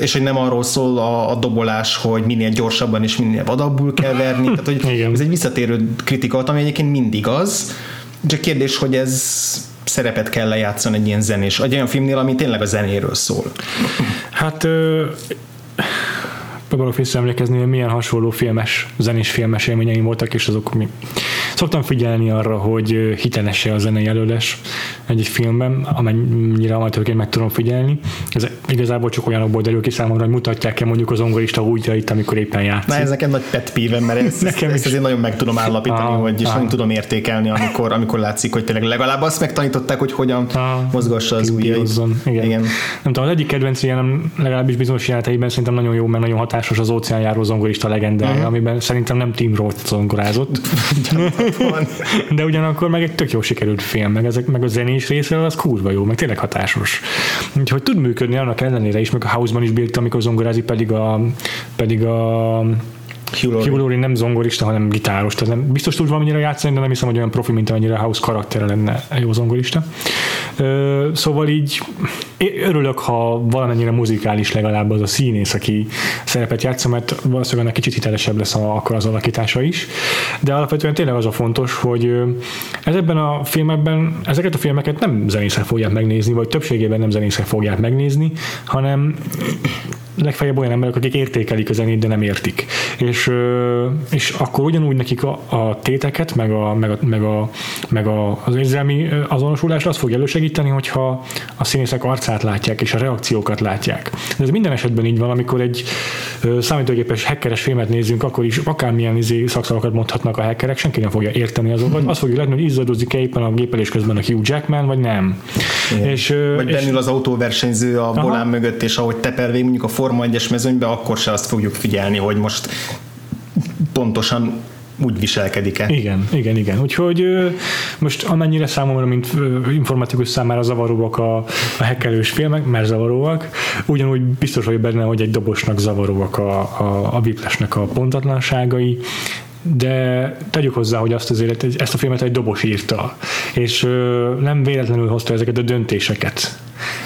és hogy nem arról szól a, a dobolás, hogy minél gyorsabban és minél vadabbul kell verni. Tehát, hogy Igen. ez egy visszatérő kritika, ami egyébként mindig az, csak kérdés, hogy ez szerepet kell lejátszani egy ilyen zenés, egy olyan filmnél, ami tényleg a zenéről szól. Hát próbálok visszaemlékezni, hogy milyen hasonló filmes, zenés filmes élményeim voltak, és azok mi. Szoktam figyelni arra, hogy hiteles-e a zenei előadás egy filmben, amennyire amatőrként meg tudom figyelni. Ez igazából csak olyanokból derül ki számomra, hogy mutatják-e mondjuk az zongorista útjait, amikor éppen játszik. Na ez nekem nagy pet peeve mert ezt, Nekem ezt is. azért nagyon meg tudom állapítani, Ah, hogy, és ah. nagyon tudom értékelni, amikor, amikor látszik, hogy tényleg legalább azt megtanították, hogy hogyan Ah, mozgassa az ujjait. Igen. Igen. Nem tudom, az egyik kedvenc ilyenem legalábbis bizonyos jeleneteiben szerintem nagyon jó, mert nagyon hatásos az óceánjáró zongorista legendája, Mhm. uh-huh. amiben szerintem nem Tim Roth zongorázott. Van. De ugyanakkor meg egy tök jó sikerült film, meg, ezek, meg a zenés része az kurva jó, meg tényleg hatásos. Úgyhogy tud működni annak ellenére is, meg a House-ban is bírta, amikor zongorázik, pedig a, pedig a Hugh Laurie. Nem zongorista, hanem gitáros. Tehát nem, biztos tud valamennyire játszani, de nem hiszem, hogy olyan profi, mint amennyire House karaktere lenne jó zongorista. Szóval így örülök, ha valamennyire muzikális legalább az a színész, aki szerepet játsza, mert valószínűleg annak kicsit hitelesebb lesz a, akkor az alakítása is. De alapvetően tényleg az a fontos, hogy ezekben a filmekben, ezeket a filmeket nem zenészek fogják megnézni, vagy többségében nem zenészek fogják megnézni, hanem legfeljebb olyan emberek, akik értékelik a zenét, de nem értik. És, és akkor ugyanúgy nekik a, a téteket, meg, a, meg, a, meg, a, meg a, az érzelmi azonosulást azt fogja elősegíteni, hogyha a színészek arcát látják, és a reakciókat látják. De ez minden esetben így van, amikor egy számítógépes hackeres filmet nézzünk, akkor is akármilyen izé szakszavakat mondhatnak a hackerek, senki nem fogja érteni azokat. Azt fogja látni, hogy izzadozik-e éppen a gépelés közben a Hugh Jackman, vagy nem. Igen. És, Vagy és, bennül az autóversenyző a Aha. volán mögött, és ahogy teper végig mondjuk a Forma 1-es mezőnybe, akkor se azt fogjuk figyelni, hogy most pontosan úgy viselkedik-e. Igen, igen, igen. Úgyhogy most amennyire számomra, mint informatikus számára zavaróak a, a hekkelős filmek, mert zavaróak, ugyanúgy biztos vagyok benne, hogy egy dobosnak zavaróak a, a, a a pontatlanságai, de tegyük hozzá, hogy azt azért ezt a filmet egy dobos írta, és nem véletlenül hozta ezeket a döntéseket.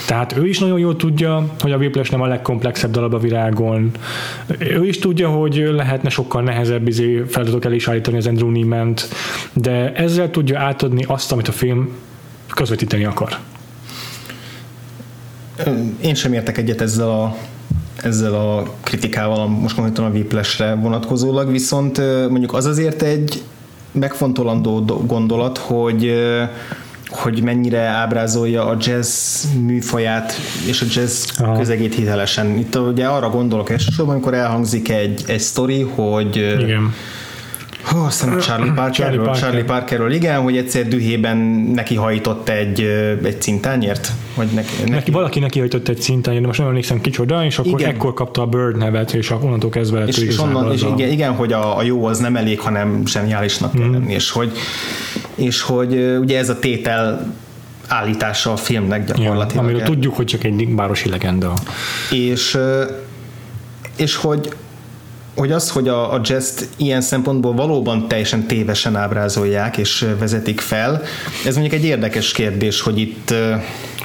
Tehát ő is nagyon jól tudja, hogy a Whiplash nem a legkomplexebb darab a világon. Ő is tudja, hogy lehetne sokkal nehezebb izé feladatok elé is állítani az Andrew Neiman-t, de ezzel tudja átadni azt, amit a film közvetíteni akar. Én sem értek egyet ezzel a ezzel a kritikával, most konkrétan a Whiplashre vonatkozólag, viszont mondjuk az azért egy megfontolandó do- gondolat, hogy hogy mennyire ábrázolja a jazz műfaját és a jazz Aha. közegét hitelesen. Itt ugye arra gondolok elsősorban, amikor elhangzik egy, egy sztori, hogy Igen. Hú, azt hiszem Charlie Parkerről, Charlie Parker. Charlie Parkerről, igen, hogy egyszer dühében neki hajtott egy, egy cintányért, vagy neki, neki, Neki, valaki neki hajtott egy szinten, de most nem emlékszem kicsoda, és akkor Igen. ekkor kapta a Bird nevet, és akkor onnantól kezdve lett és, és, onnan, és a- igen, igen, hogy a, a jó az nem elég, hanem zseniálisnak kell lenni, és hogy, és hogy ugye ez a tétel állítása a filmnek Ja, gyakorlatilag. amiről tudjuk, hogy csak egy városi legenda. és, és hogy hogy az, hogy a, a jazz ilyen szempontból valóban teljesen tévesen ábrázolják és vezetik fel, ez mondjuk egy érdekes kérdés, hogy itt,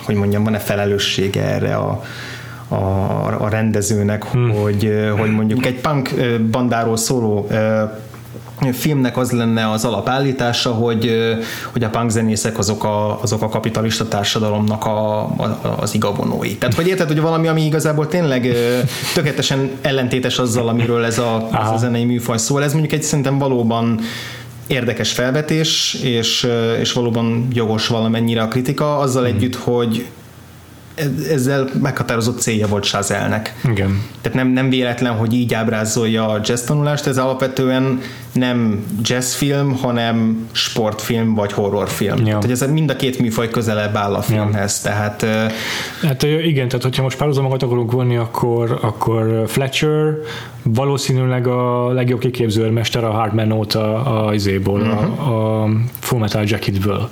hogy mondjam, van-e felelőssége erre a, a, a rendezőnek, hmm. hogy, hogy mondjuk egy punk bandáról szóló filmnek az lenne az alapállítása, hogy, hogy a punk zenészek azok a, azok a kapitalista társadalomnak a, a, az igavonói. Tehát, hogy érted, hogy valami, ami igazából tényleg tökéletesen ellentétes azzal, amiről ez a, ez a zenei műfaj szól. Ez mondjuk egy szerintem valóban érdekes felvetés, és, és valóban jogos valamennyire a kritika, azzal együtt, hogy ezzel meghatározott célja volt Sazelnek. Igen. Tehát nem, nem véletlen, hogy így ábrázolja a jazz tanulást, ez alapvetően nem jazzfilm, hanem sportfilm vagy horrorfilm. Ja. Tehát ez mind a két műfaj közelebb áll a filmhez, tehát ö, Hát igen, tehát hogyha most párhuzamokat akarunk vonni, akkor, akkor Fletcher valószínűleg a legjobb kiképzőrmester a Hardman óta a, izéból, uh-huh. a, a Full Metal Jacketből.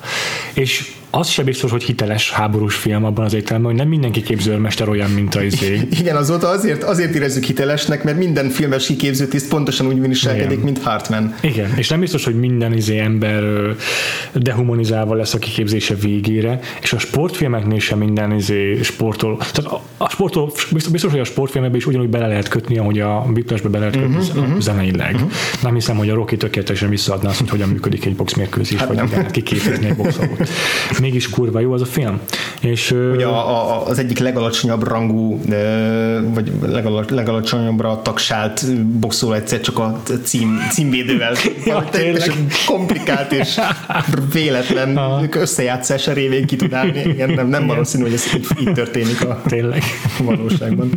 És az sem biztos, hogy hiteles háborús film abban az értelemben, hogy nem mindenki képzőrmester olyan, mint a izé. igen, azóta azért, azért érezzük hitelesnek, mert minden filmes kiképzőtiszt pontosan úgy viselkedik, Igen. mint Hartman. Igen, és nem biztos, hogy minden izé ember dehumanizálva lesz a kiképzése végére, és a sportfilmeknél sem minden izé sportol. Tehát a, sportol, biztos, biztos, hogy a sportfilmekbe is ugyanúgy bele lehet kötni, ahogy a Whiplashbe bele lehet kötni uh-huh, uh-huh. zeneileg. Uh-huh. Nem hiszem, hogy a Rocky tökéletesen visszaadná azt, hogy hogyan működik egy boxmérkőzés, hát vagy nem. lehet kiképezni egy boxolót. Mégis kurva jó az a film. És, Ugye a, a, az egyik legalacsonyabb rangú, vagy legala, legalacsonyabbra tagsált boxoló egyszer csak a cím, címvédővel. Ja, teljesen komplikált és véletlen összejátszása révén ki tud állni. Igen, nem, nem valószínű, hogy ez így, így történik a tényleg. valóságban.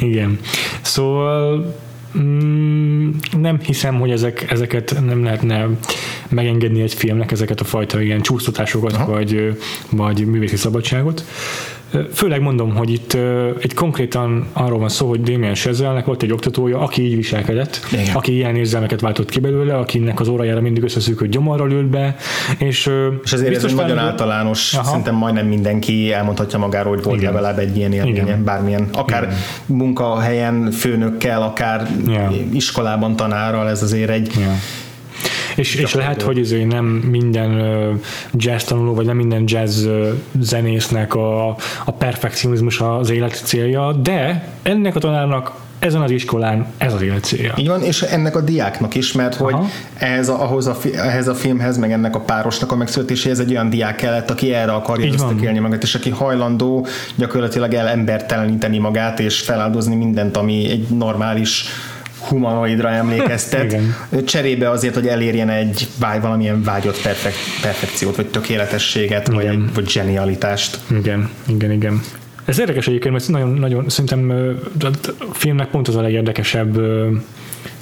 Igen. Szóval mm, nem hiszem, hogy ezek, ezeket nem lehetne megengedni egy filmnek, ezeket a fajta ilyen csúsztatásokat, Aha. vagy, vagy művészi szabadságot. Főleg mondom, hogy itt egy konkrétan arról van szó, hogy Damien Chazelnek volt egy oktatója, aki így viselkedett, Igen. aki ilyen érzelmeket váltott ki belőle, akinek az órájára mindig összeszűkött gyomorral ült be, és, És ez egy biztos nagyon fel- általános, Aha. szerintem majdnem mindenki elmondhatja magáról, hogy volt Igen. legalább egy ilyen élménye, Igen. bármilyen, akár Igen. munkahelyen, főnökkel, akár Ja. iskolában tanárral, ez azért egy Ja. És, és lehet, hogy azért nem minden jazz tanuló, vagy nem minden jazz zenésznek a, a perfekcionizmus az élet célja, de ennek a tanárnak ezen az iskolán ez az élet célja. Így van, és ennek a diáknak is, mert hogy Aha. ehhez a, ahhoz a, fi- ehhez a filmhez, meg ennek a párosnak a megszületéséhez egy olyan diák kellett, aki erre akarja ösztökélni magát, és aki hajlandó gyakorlatilag el emberteleníteni magát, és feláldozni mindent, ami egy normális humanoidra emlékeztet, Igen. cserébe azért, hogy elérjen egy vágy, valamilyen vágyott perfek, perfekciót, vagy tökéletességet, vagy, Igen. egy, vagy zsenialitást. Igen, igen, igen. Ez érdekes egyébként, mert nagyon, nagyon szerintem a filmnek pont az a legérdekesebb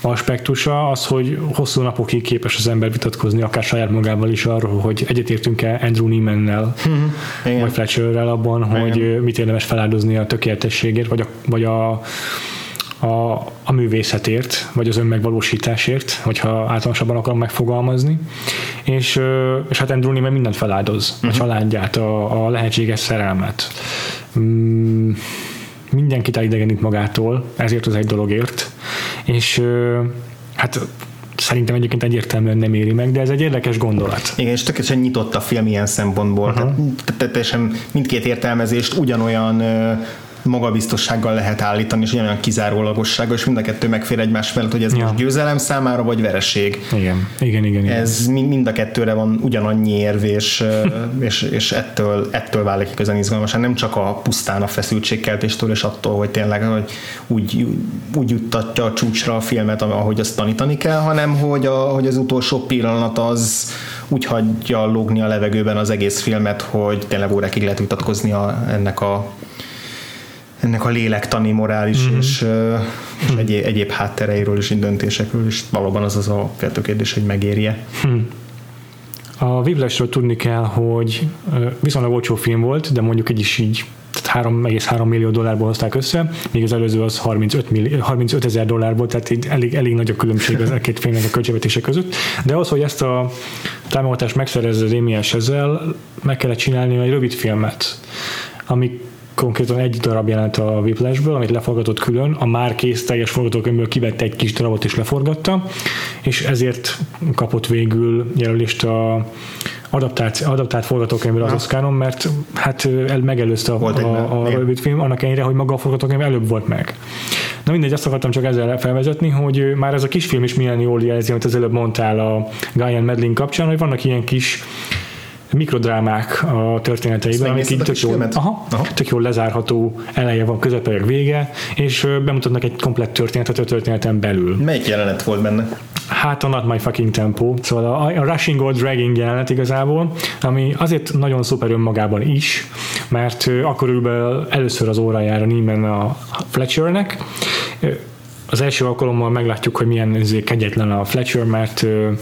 aspektusa az, hogy hosszú napokig képes az ember vitatkozni, akár saját magával is arról, hogy egyetértünk-e Andrew Neiman-nel, Igen. vagy Fletcherrel abban, hogy ö, mit érdemes feláldozni a tökéletességért, vagy a, vagy a, a, a művészetért, vagy az önmegvalósításért, hogyha általánosabban akarom megfogalmazni. És, és hát Andrew Neiman mindent feláldoz, a családját, a, a lehetséges szerelmet. Mm, mindenkit elidegenít magától, ezért az egy dologért. És hát szerintem egyébként egyértelműen nem éri meg, de ez egy érdekes gondolat. Igen, és tökéletesen nyitott a film ilyen szempontból. Uh-huh. Tehát, tehát teljesen mindkét értelmezést ugyanolyan magabiztossággal lehet állítani, és ugyanolyan kizárólagossággal, és mind a kettő megfér egymás mellett, hogy ez Ja. most győzelem számára, vagy vereség. Igen, igen, igen. igen. Ez mind, a kettőre van ugyanannyi érv, és, és ettől, ettől válik igazán izgalmasan. Nem csak a pusztán a feszültségkeltéstől, és attól, hogy tényleg hogy úgy, úgy juttatja a csúcsra a filmet, ahogy azt tanítani kell, hanem hogy, a, hogy az utolsó pillanat az úgy hagyja lógni a levegőben az egész filmet, hogy tényleg órákig lehet vitatkozni a, ennek a ennek a lélektani, morális mm-hmm. és, és egyéb, egyéb háttereiről és döntésekről, és valóban az az a feltő kérdés, hogy megérje. A Whiplashről tudni kell, hogy viszonylag olcsó film volt, de mondjuk egy is így tehát 3,3 millió dollárból hozták össze, még az előző az 35, millió, 35 ezer dollárból, tehát így elég, elég nagy a különbség az a két filmnek a költségvetése között. De ahhoz, hogy ezt a támogatást megszerezze Damien Chazelle, meg kellett csinálni egy rövid filmet, ami konkrétan egy darab jelent a Whiplashből, amit leforgatott külön, a már kész teljes forgatókönyvből kivette egy kis darabot és leforgatta, és ezért kapott végül jelölést a adaptált, adaptált forgatókönyvre az Oscaron, mert hát el, megelőzte a, Volt a, a rövid film, annak ellenére, hogy maga a forgatókönyv előbb volt meg. Na mindegy, azt akartam csak ezzel felvezetni, hogy már ez a kis film is milyen jól jelzi, amit az előbb mondtál a Guyan Medlin kapcsán, hogy vannak ilyen kis mikrodrámák a történeteiben, amik megnézted így tök jól, aha, Aha. tök jól lezárható eleje van, közepe meg vége, és bemutatnak egy komplett történetet a történeten belül. Melyik jelenet volt benne? Hát a Not My Fucking Tempo, szóval a, a Rushing or Dragging jelenet igazából, ami azért nagyon szuper önmagában is, mert akkor ül be először az órájára Neiman a Fletchernek, az első alkalommal meglátjuk, hogy milyen izé, kegyetlen a Fletcher, mert ö,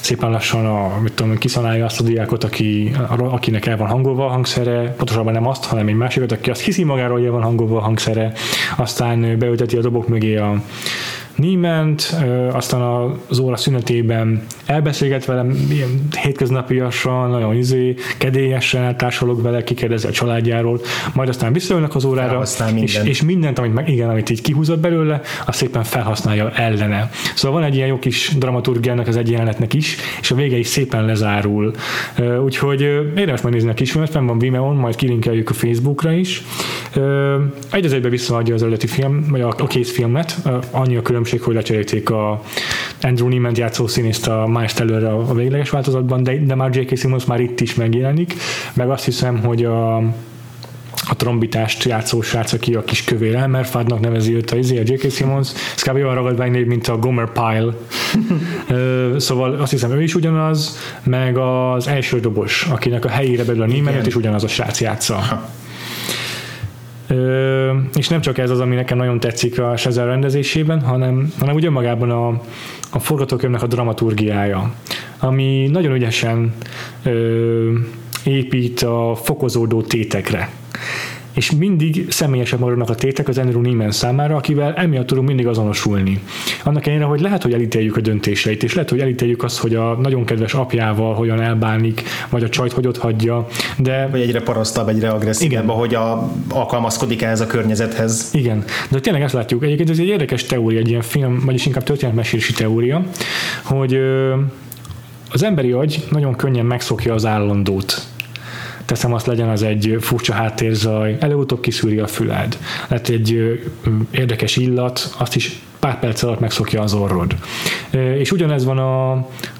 szépen lassan a, mit tudom, kiszanálja azt a diákot, aki, akinek el van hangolva a hangszere, pontosabban nem azt, hanem egy másikat, aki azt hiszi magáról, hogy el van hangolva a hangszere, aztán beülteti a dobok mögé a, Niement, aztán az óra szünetében elbeszélget velem ilyen hétköznapiasan, nagyon izé, kedélyesen eltársalok vele, kikérdezi a családjáról, majd aztán visszaülnek az órára, és, és, mindent, amit meg, igen, amit így kihúzott belőle, azt szépen felhasználja ellene. Szóval van egy ilyen jó kis dramaturgiának az egy jelenetnek is, és a vége is szépen lezárul. Úgyhogy érdemes megnézni a kisfilmet, fenn van Vimeo-n, majd kilinkeljük a Facebookra is. Egy az egybe visszaadja az eredeti film, vagy a, a készfilmet, annyi a különbség, különbség, hogy lecserélték a Andrew Neiman játszó színészt a Miles Teller a végleges változatban, de, de már J.K. Simmons már itt is megjelenik, meg azt hiszem, hogy a a trombitást játszó srác, aki a kis kövér Elmerfádnak nevezi őt a, izé, a J.K. Simmons, ez kb. olyan ragadvány mint a Gomer Pyle. szóval azt hiszem ő is ugyanaz, meg az első dobos, akinek a helyére belül a Neiman, is ugyanaz a srác játsza. Ö, és nem csak ez az, ami nekem nagyon tetszik a Sezel rendezésében, hanem, hanem úgy önmagában a, a forgatókönyvnek a dramaturgiája, ami nagyon ügyesen ö, épít a fokozódó tétekre és mindig személyesebb maradnak a tétek az Andrew Neiman számára, akivel emiatt tudunk mindig azonosulni. Annak ellenére, hogy lehet, hogy elítéljük a döntéseit, és lehet, hogy elítéljük azt, hogy a nagyon kedves apjával hogyan elbánik, vagy a csajt hogy ott hagyja, de... Vagy egyre parasztabb, egyre agresszívebb, hogy a, alkalmazkodik ehhez a környezethez. Igen, de tényleg ezt látjuk. Egyébként ez egy érdekes teória, egy ilyen film, vagyis inkább történetmesélési teória, hogy az emberi agy nagyon könnyen megszokja az állandót teszem azt legyen az egy furcsa háttérzaj, előutóbb kiszűri a füled. Lehet egy érdekes illat, azt is pár perc alatt megszokja az orrod. És ugyanez van a,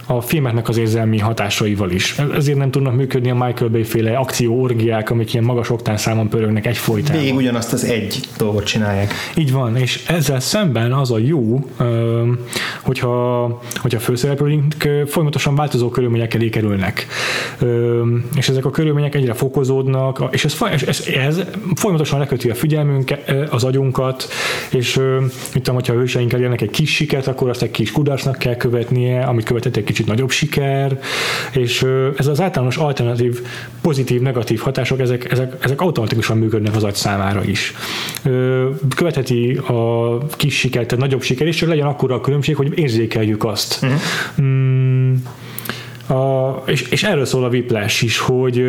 a filmeknek az érzelmi hatásaival is. Ezért nem tudnak működni a Michael Bay féle akcióorgiák, amik ilyen magas oktán számon pörögnek egyfolytában. Végig ugyanazt az egy dolgot csinálják. Így van, és ezzel szemben az a jó, hogyha, hogyha főszereplőink folyamatosan változó körülmények elé kerülnek. És ezek a körülmények egyre fokozódnak, és ez, ez, ez folyamatosan leköti a figyelmünket, az agyunkat, és mit tudom, hogyha ő hőseink elérnek egy kis sikert, akkor azt egy kis kudarcnak kell követnie, amit követett egy kicsit nagyobb siker, és ez az általános alternatív, pozitív, negatív hatások, ezek, ezek, ezek automatikusan működnek az agy számára is. Követheti a kis sikert, a nagyobb siker, és csak legyen akkora a különbség, hogy érzékeljük azt. Uh-huh. Mm, a, és, és erről szól a Whiplash is, hogy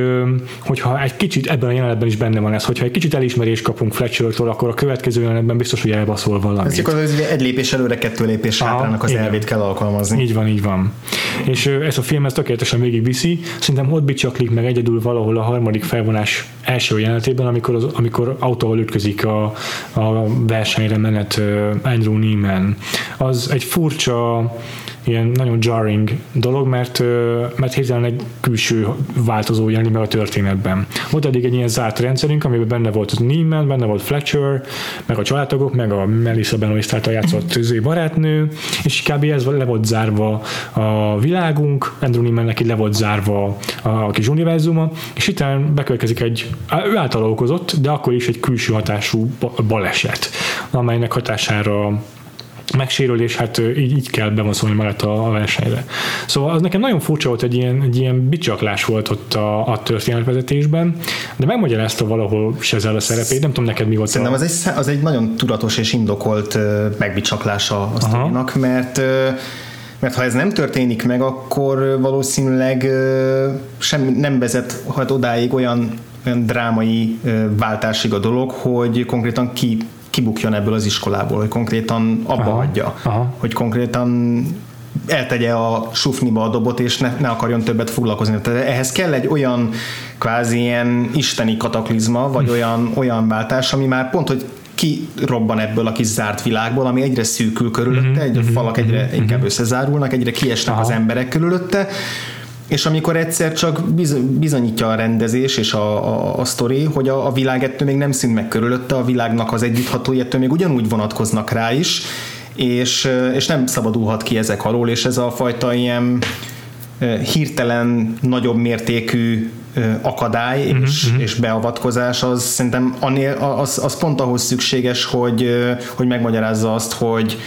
hogyha egy kicsit ebben a jelenetben is benne van ez, hogyha egy kicsit elismerést kapunk Fletcher-től, akkor a következő jelenetben biztos, hogy elbaszol valamit. Ez csak az, egy lépés előre, kettő lépés hátrának az igen. elvét kell alkalmazni. Így van, így van. És ez a film ez tökéletesen végigviszi, szerintem ott bicsaklik meg egyedül valahol a harmadik felvonás első jelenetében, amikor, az, amikor autóval ütközik a, a versenyre menet Andrew Neiman. Az egy furcsa ilyen nagyon jarring dolog, mert, mert hirtelen egy külső változó jelenik meg a történetben. Volt eddig egy ilyen zárt rendszerünk, amiben benne volt Neiman, benne volt Fletcher, meg a családtagok, meg a Melissa Benoist által játszott mm. barátnő, és kb. ez le volt zárva a világunk, Andrew Neiman neki le volt zárva a kis univerzuma, és itt bekövetkezik egy, ő által okozott, de akkor is egy külső hatású baleset, amelynek hatására megsérülés, hát így, így kell bevonszolni magát a, a versenyre. Szóval az nekem nagyon furcsa volt, egy ilyen, egy ilyen bicsaklás volt ott a, a történetvezetésben, de megmagyarázta valahol Sezel a szerepét, nem tudom neked mi volt Szerintem a... az, egy, az egy nagyon tudatos és indokolt megbicsaklása a sztorinak, mert mert ha ez nem történik meg, akkor valószínűleg sem nem vezet hát odáig olyan, olyan drámai váltásig a dolog, hogy konkrétan ki kibukjon ebből az iskolából, hogy konkrétan abba aha, hagyja, aha. hogy konkrétan eltegye a sufniba a dobot, és ne, ne akarjon többet foglalkozni. Tehát ehhez kell egy olyan kvázi ilyen isteni kataklizma, vagy hm. olyan, olyan váltás, ami már pont, hogy kirobban ebből a kis zárt világból, ami egyre szűkül körülötte, mm-hmm. egy, a falak egyre mm-hmm. inkább összezárulnak, egyre kiesnek Aha. az emberek körülötte, és amikor egyszer csak bizonyítja a rendezés és a, a, a sztori, hogy a, a világ ettől még nem szűnt meg körülötte, a világnak az együtthatói ettől még ugyanúgy vonatkoznak rá is, és, és nem szabadulhat ki ezek alól, és ez a fajta ilyen hirtelen nagyobb mértékű akadály Mhm, és, és beavatkozás az szerintem annél, az, az pont ahhoz szükséges, hogy, hogy megmagyarázza azt, hogy,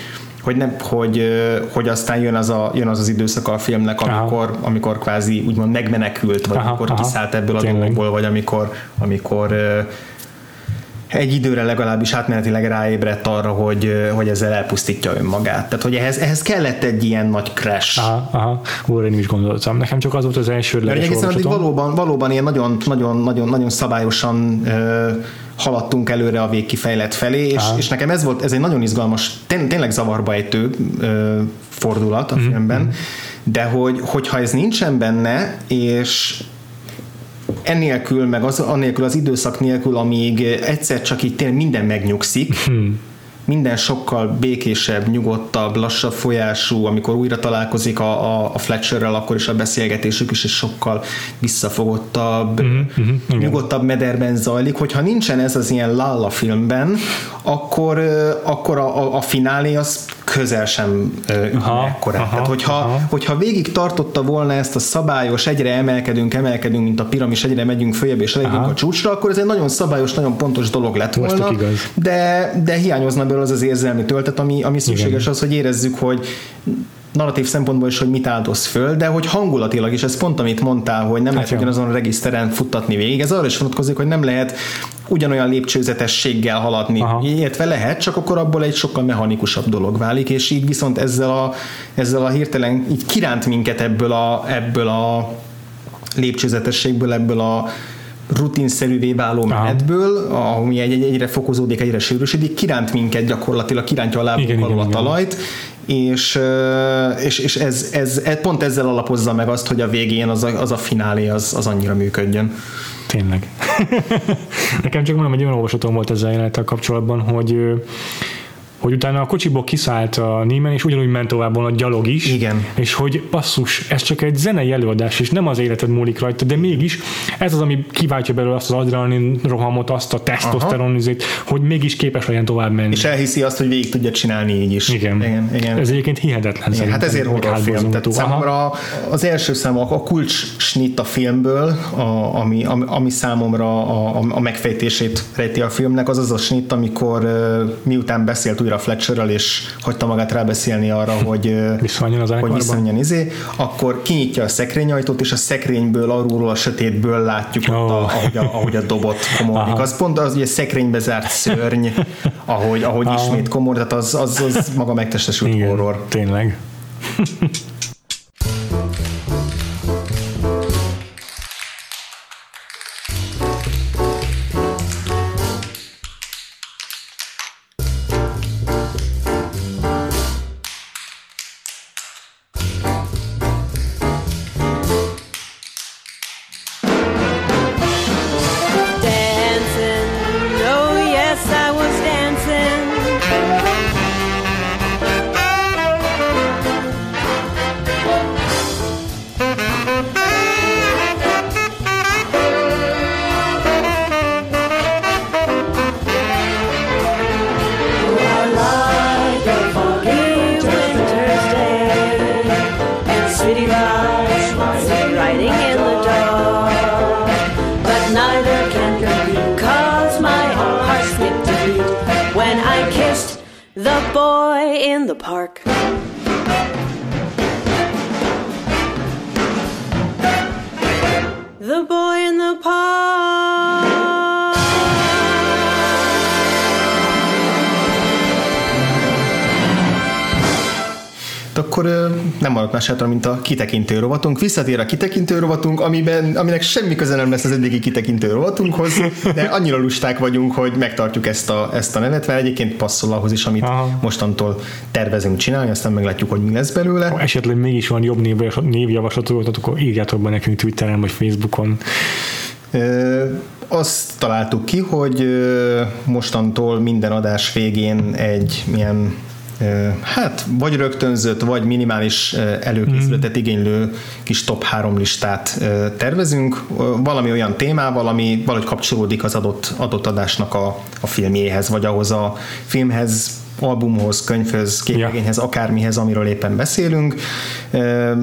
hogy, nem, hogy, hogy aztán jön az, a, jön az az időszak a filmnek, amikor, aha. amikor kvázi úgymond megmenekült, vagy aha, amikor aha. kiszállt ebből a dologból, vagy amikor, amikor egy időre legalábbis átmenetileg ráébredt arra, hogy, hogy ezzel elpusztítja önmagát. Tehát, hogy ehhez, ehhez kellett egy ilyen nagy crash. Aha, aha. Úr, én is gondoltam. Nekem csak az volt az első Mert egészen addig valóban, valóban ilyen nagyon, nagyon, nagyon, nagyon szabályosan ö, haladtunk előre a végkifejlet felé, és, és nekem ez volt, ez egy nagyon izgalmas, tény, tényleg zavarba ejtő ö, fordulat a mm-hmm. filmben, de hogy, hogyha ez nincsen benne, és ennélkül, meg az, annélkül az időszak nélkül, amíg egyszer csak így tényleg minden megnyugszik, hmm minden sokkal békésebb, nyugodtabb, lassabb folyású, amikor újra találkozik a, a, a Fletcherrel, akkor is a beszélgetésük is, és sokkal visszafogottabb, mm-hmm, nyugodtabb mederben zajlik. Hogyha nincsen ez az ilyen lalla filmben, akkor, akkor a, a, a finálé az közel sem ütne ekkorát. Tehát hogyha, aha. hogyha végig tartotta volna ezt a szabályos, egyre emelkedünk, emelkedünk, mint a piramis, egyre megyünk följebb és elérünk a csúcsra, akkor ez egy nagyon szabályos, nagyon pontos dolog lett volna, de, de hiányozna belőle az az érzelmi töltet, ami, ami szükséges Igen. az, hogy érezzük, hogy narratív szempontból is, hogy mit áldoz föl, de hogy hangulatilag is, ez pont amit mondtál, hogy nem hát lehet ugyanazon a regiszteren futtatni végig, ez arra is vonatkozik, hogy nem lehet ugyanolyan lépcsőzetességgel haladni, Aha. illetve lehet, csak akkor abból egy sokkal mechanikusabb dolog válik, és így viszont ezzel a, ezzel a hirtelen így kiránt minket ebből a, ebből a lépcsőzetességből, ebből a rutinszerűvé váló menetből, ami egy, egy, egyre fokozódik, egyre sűrűsödik, kiránt minket gyakorlatilag, kirántja a lábunk alól a talajt, és, és, és ez, ez, ez, pont ezzel alapozza meg azt, hogy a végén az a, az a finálé az, az annyira működjön. Tényleg. Nekem csak mondom, egy olyan olvasatom volt ezzel jelenettel kapcsolatban, hogy hogy utána a kocsiból kiszállt a Némen, és ugyanúgy ment tovább a gyalog is. Igen. És hogy basszus, ez csak egy zenei előadás, és nem az életed múlik rajta, de mégis ez az, ami kiváltja belőle azt az adrenalin rohamot, azt a tesztoszteronizét, hogy mégis képes legyen tovább menni. És elhiszi azt, hogy végig tudja csinálni így is. Igen. igen, igen. Ez egyébként hihetetlen. Igen, hát ezért horrorfilm. Tehát számomra az első szám a, a kulcs snit a filmből, a, ami, ami, ami számomra a, a, a megfejtését rejti a filmnek, az az a snit, amikor miután beszélt újra Fletcherrel, és hagyta magát rábeszélni arra, hogy visszamenjen az hogy visszamenjen izé, akkor kinyitja a szekrényajtót, és a szekrényből, arról a sötétből látjuk oh. ott, a, ahogy, a, ahogy a dobot komordik. Az pont az, hogy a szekrénybe zárt szörny, ahogy, ahogy ah. ismét komor, tehát az, az, az maga megtestesült Igen, horror. Tényleg. Más mint a kitekintő rovatunk. Visszatér a kitekintő rovatunk, amiben, aminek semmi köze nem lesz az eddigi kitekintő rovatunkhoz, de annyira lusták vagyunk, hogy megtartjuk ezt a, ezt a nevet, mert egyébként passzol ahhoz is, amit Aha. mostantól tervezünk csinálni, aztán meglátjuk, hogy mi lesz belőle. Ha esetleg mégis van jobb név, névjavaslatot, akkor írjátok be nekünk Twitteren vagy Facebookon. Ö, azt találtuk ki, hogy mostantól minden adás végén egy milyen hát vagy rögtönzött, vagy minimális előkészületet mhm. igénylő kis top három listát tervezünk, valami olyan témával, ami valahogy kapcsolódik az adott, adott adásnak a, a filmjéhez, vagy ahhoz a filmhez albumhoz, könyvhöz, képregényhez, akármihez, amiről éppen beszélünk.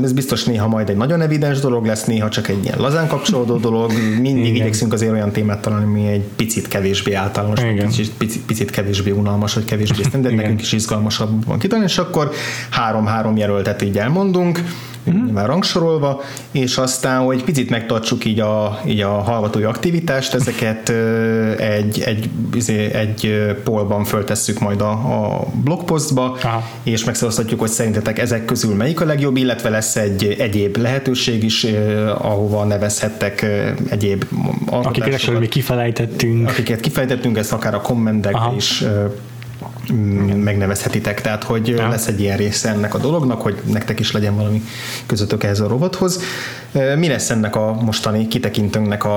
Ez biztos néha majd egy nagyon evidens dolog lesz, néha csak egy ilyen lazán kapcsolódó dolog. Mindig Igen. igyekszünk azért olyan témát találni, ami egy picit kevésbé általános, picit, picit, picit kevésbé unalmas, vagy kevésbé de nekünk is izgalmasabban kitalálni, és akkor három-három jelöltet így elmondunk uh-huh. már rangsorolva, és aztán, hogy picit megtartsuk így a, így a hallgatói aktivitást, ezeket egy, egy, izé, egy polban föltesszük majd a, a blogpostba, Aha. és megszavaztatjuk, hogy szerintetek ezek közül melyik a legjobb, illetve lesz egy egyéb lehetőség is, ahova nevezhettek egyéb alkotásokat. Akiket mi kifelejtettünk. Akiket kifelejtettünk, ezt akár a kommentekbe is megnevezhetitek, tehát hogy ja. lesz egy ilyen része ennek a dolognak, hogy nektek is legyen valami közöttök ehhez a robothoz. Mi lesz ennek a mostani kitekintőnknek a,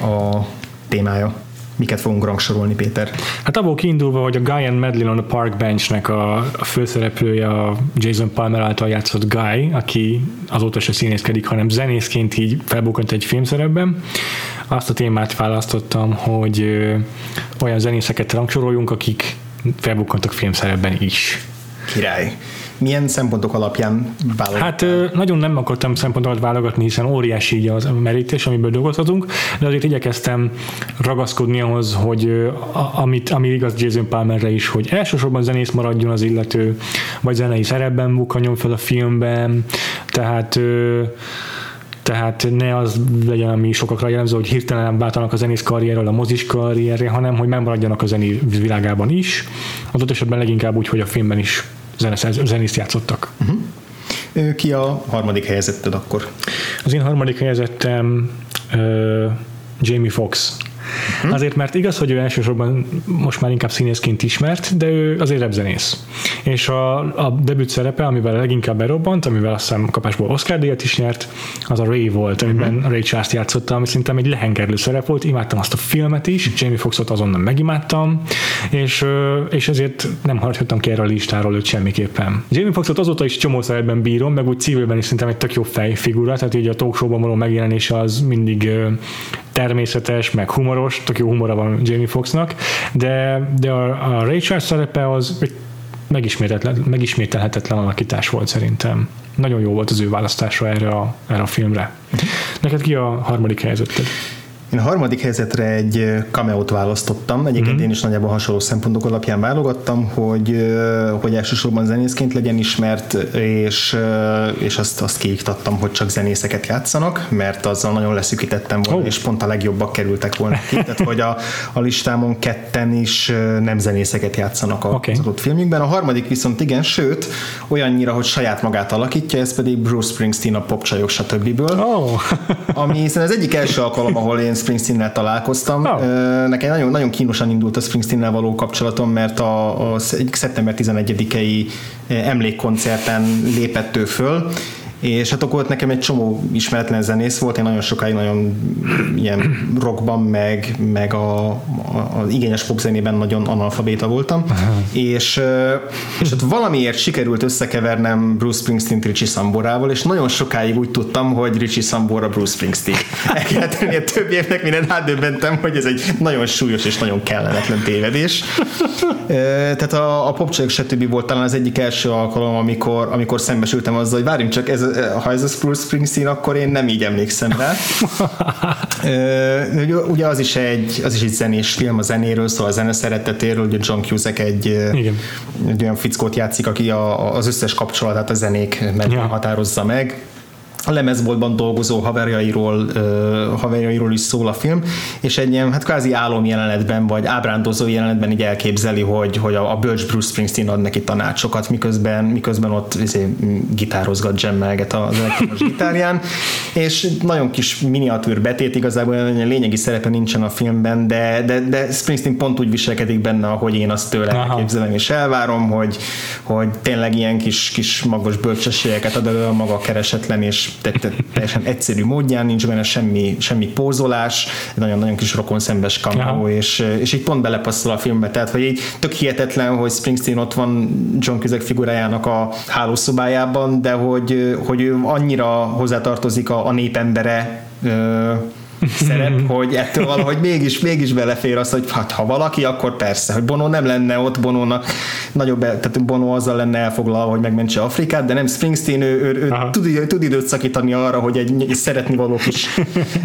a témája? Miket fogunk rangsorolni, Péter? Hát abból kiindulva, hogy a Guy and Madeline on the Park Benchnek a, a főszereplője a Jason Palmer által játszott Guy, aki azóta se színészkedik, hanem zenészként így felbukkant egy filmszerepben. Azt a témát választottam, hogy olyan zenészeket rangsoroljunk, akik felbukkantak filmszerepben is. Király. Milyen szempontok alapján válogatni? Hát nagyon nem akartam szempontokat válogatni, hiszen óriási így az merítés, amiből dolgozhatunk, de azért igyekeztem ragaszkodni ahhoz, hogy amit, ami igaz Jason Palmerre is, hogy elsősorban zenész maradjon az illető, vagy zenei szerepben bukkanjon fel a filmben, tehát tehát ne az legyen, ami sokakra jellemző, hogy hirtelen váltanak a zenész karrierről a mozis karrierre, hanem hogy megmaradjanak a zené világában is. Adott esetben leginkább úgy, hogy a filmben is zenészt játszottak. Uh-huh. Ki a harmadik helyezetted akkor? Az én harmadik helyezettem uh, Jamie Foxx Uh-huh. Azért, mert igaz, hogy ő elsősorban most már inkább színészként ismert, de ő azért repzenész. És a, a debüt szerepe, amivel leginkább berobbant, amivel azt hiszem kapásból Oscar díjat is nyert, az a Ray volt, amiben uh-huh. Ray Charles játszotta, ami szerintem egy lehengerlő szerep volt, imádtam azt a filmet is, Jamie Foxxot azonnal megimádtam, és, és ezért nem hagyhattam ki erre a listáról őt semmiképpen. Jamie Foxxot azóta is csomó szerepben bírom, meg úgy civilben is szerintem egy tök jó fejfigura, tehát így a talk való megjelenése az mindig természetes, meg humoros, tök jó humora van Jamie Foxnak, de, de a, a Ray Charles szerepe az egy megismételhetetlen alakítás volt szerintem. Nagyon jó volt az ő választása erre a, erre a filmre. Neked ki a harmadik helyzeted? Én a harmadik helyzetre egy cameo-t választottam, egyébként mm-hmm. én is nagyjából hasonló szempontok alapján válogattam, hogy, hogy elsősorban zenészként legyen ismert, és, és azt, azt kiiktattam, hogy csak zenészeket játszanak, mert azzal nagyon leszűkítettem volna, oh. és pont a legjobbak kerültek volna ki, tehát hogy a, a listámon ketten is nem zenészeket játszanak az okay. adott filmjükben. A harmadik viszont igen, sőt, olyannyira, hogy saját magát alakítja, ez pedig Bruce Springsteen a popcsajok stb. Oh. ami hiszen az egyik első alkalom, ahol én Springsteen-nel találkoztam. Oh. Nekem nagyon, nagyon kínosan indult a Springsteen-nel való kapcsolatom, mert a, a szeptember 11-i emlékkoncerten lépett ő föl, és hát akkor volt nekem egy csomó ismeretlen zenész volt, én nagyon sokáig nagyon ilyen rockban, meg, meg a, a, az igényes popzenében nagyon analfabéta voltam, és, és hát valamiért sikerült összekevernem Bruce Springsteen Richie Samborával, és nagyon sokáig úgy tudtam, hogy Richie Sambora Bruce Springsteen. El kellett tenni a több évnek, minden rádöbbentem, hogy ez egy nagyon súlyos és nagyon kellemetlen tévedés. Tehát a, a popcsajok stb. volt talán az egyik első alkalom, amikor, amikor szembesültem azzal, hogy várjunk csak, ez ha ez a Bruce Springsteen, akkor én nem így emlékszem rá. ugye az is, egy, az is egy zenés film a zenéről, szóval a zene szeretetéről, ugye John Cusack egy, Igen. egy olyan fickót játszik, aki a, az összes kapcsolatát a zenék mentén ja. határozza meg a lemezboltban dolgozó haverjairól, uh, haverjairól is szól a film, és egy ilyen hát kvázi álom jelenetben, vagy ábrándozó jelenetben így elképzeli, hogy, hogy a, a bölcs Bruce Springsteen ad neki tanácsokat, miközben, miközben ott izé, gitározgat, jammelget az elektromos gitárján, és nagyon kis miniatűr betét, igazából lényegi szerepe nincsen a filmben, de, de, de Springsteen pont úgy viselkedik benne, ahogy én azt tőle Aha. elképzelem, és elvárom, hogy, hogy tényleg ilyen kis, kis magos bölcsességeket ad elő a maga keresetlen és teljesen egyszerű módján, nincs benne semmi, semmi pózolás, nagyon-nagyon kis rokon szembes kameró, és, és így pont belepasszol a filmbe, tehát hogy így tök hihetetlen, hogy Springsteen ott van John Cusack figurájának a hálószobájában, de hogy, hogy ő annyira hozzátartozik a, a népembere szerep, hogy ettől valahogy mégis, mégis belefér az, hogy hát, ha valaki, akkor persze, hogy Bono nem lenne ott, Bonónak nagyobb, tehát Bono azzal lenne elfoglalva, hogy megmentse Afrikát, de nem Springsteen, ő, ő, ő tud, tud időt szakítani arra, hogy egy, egy szeretni való kis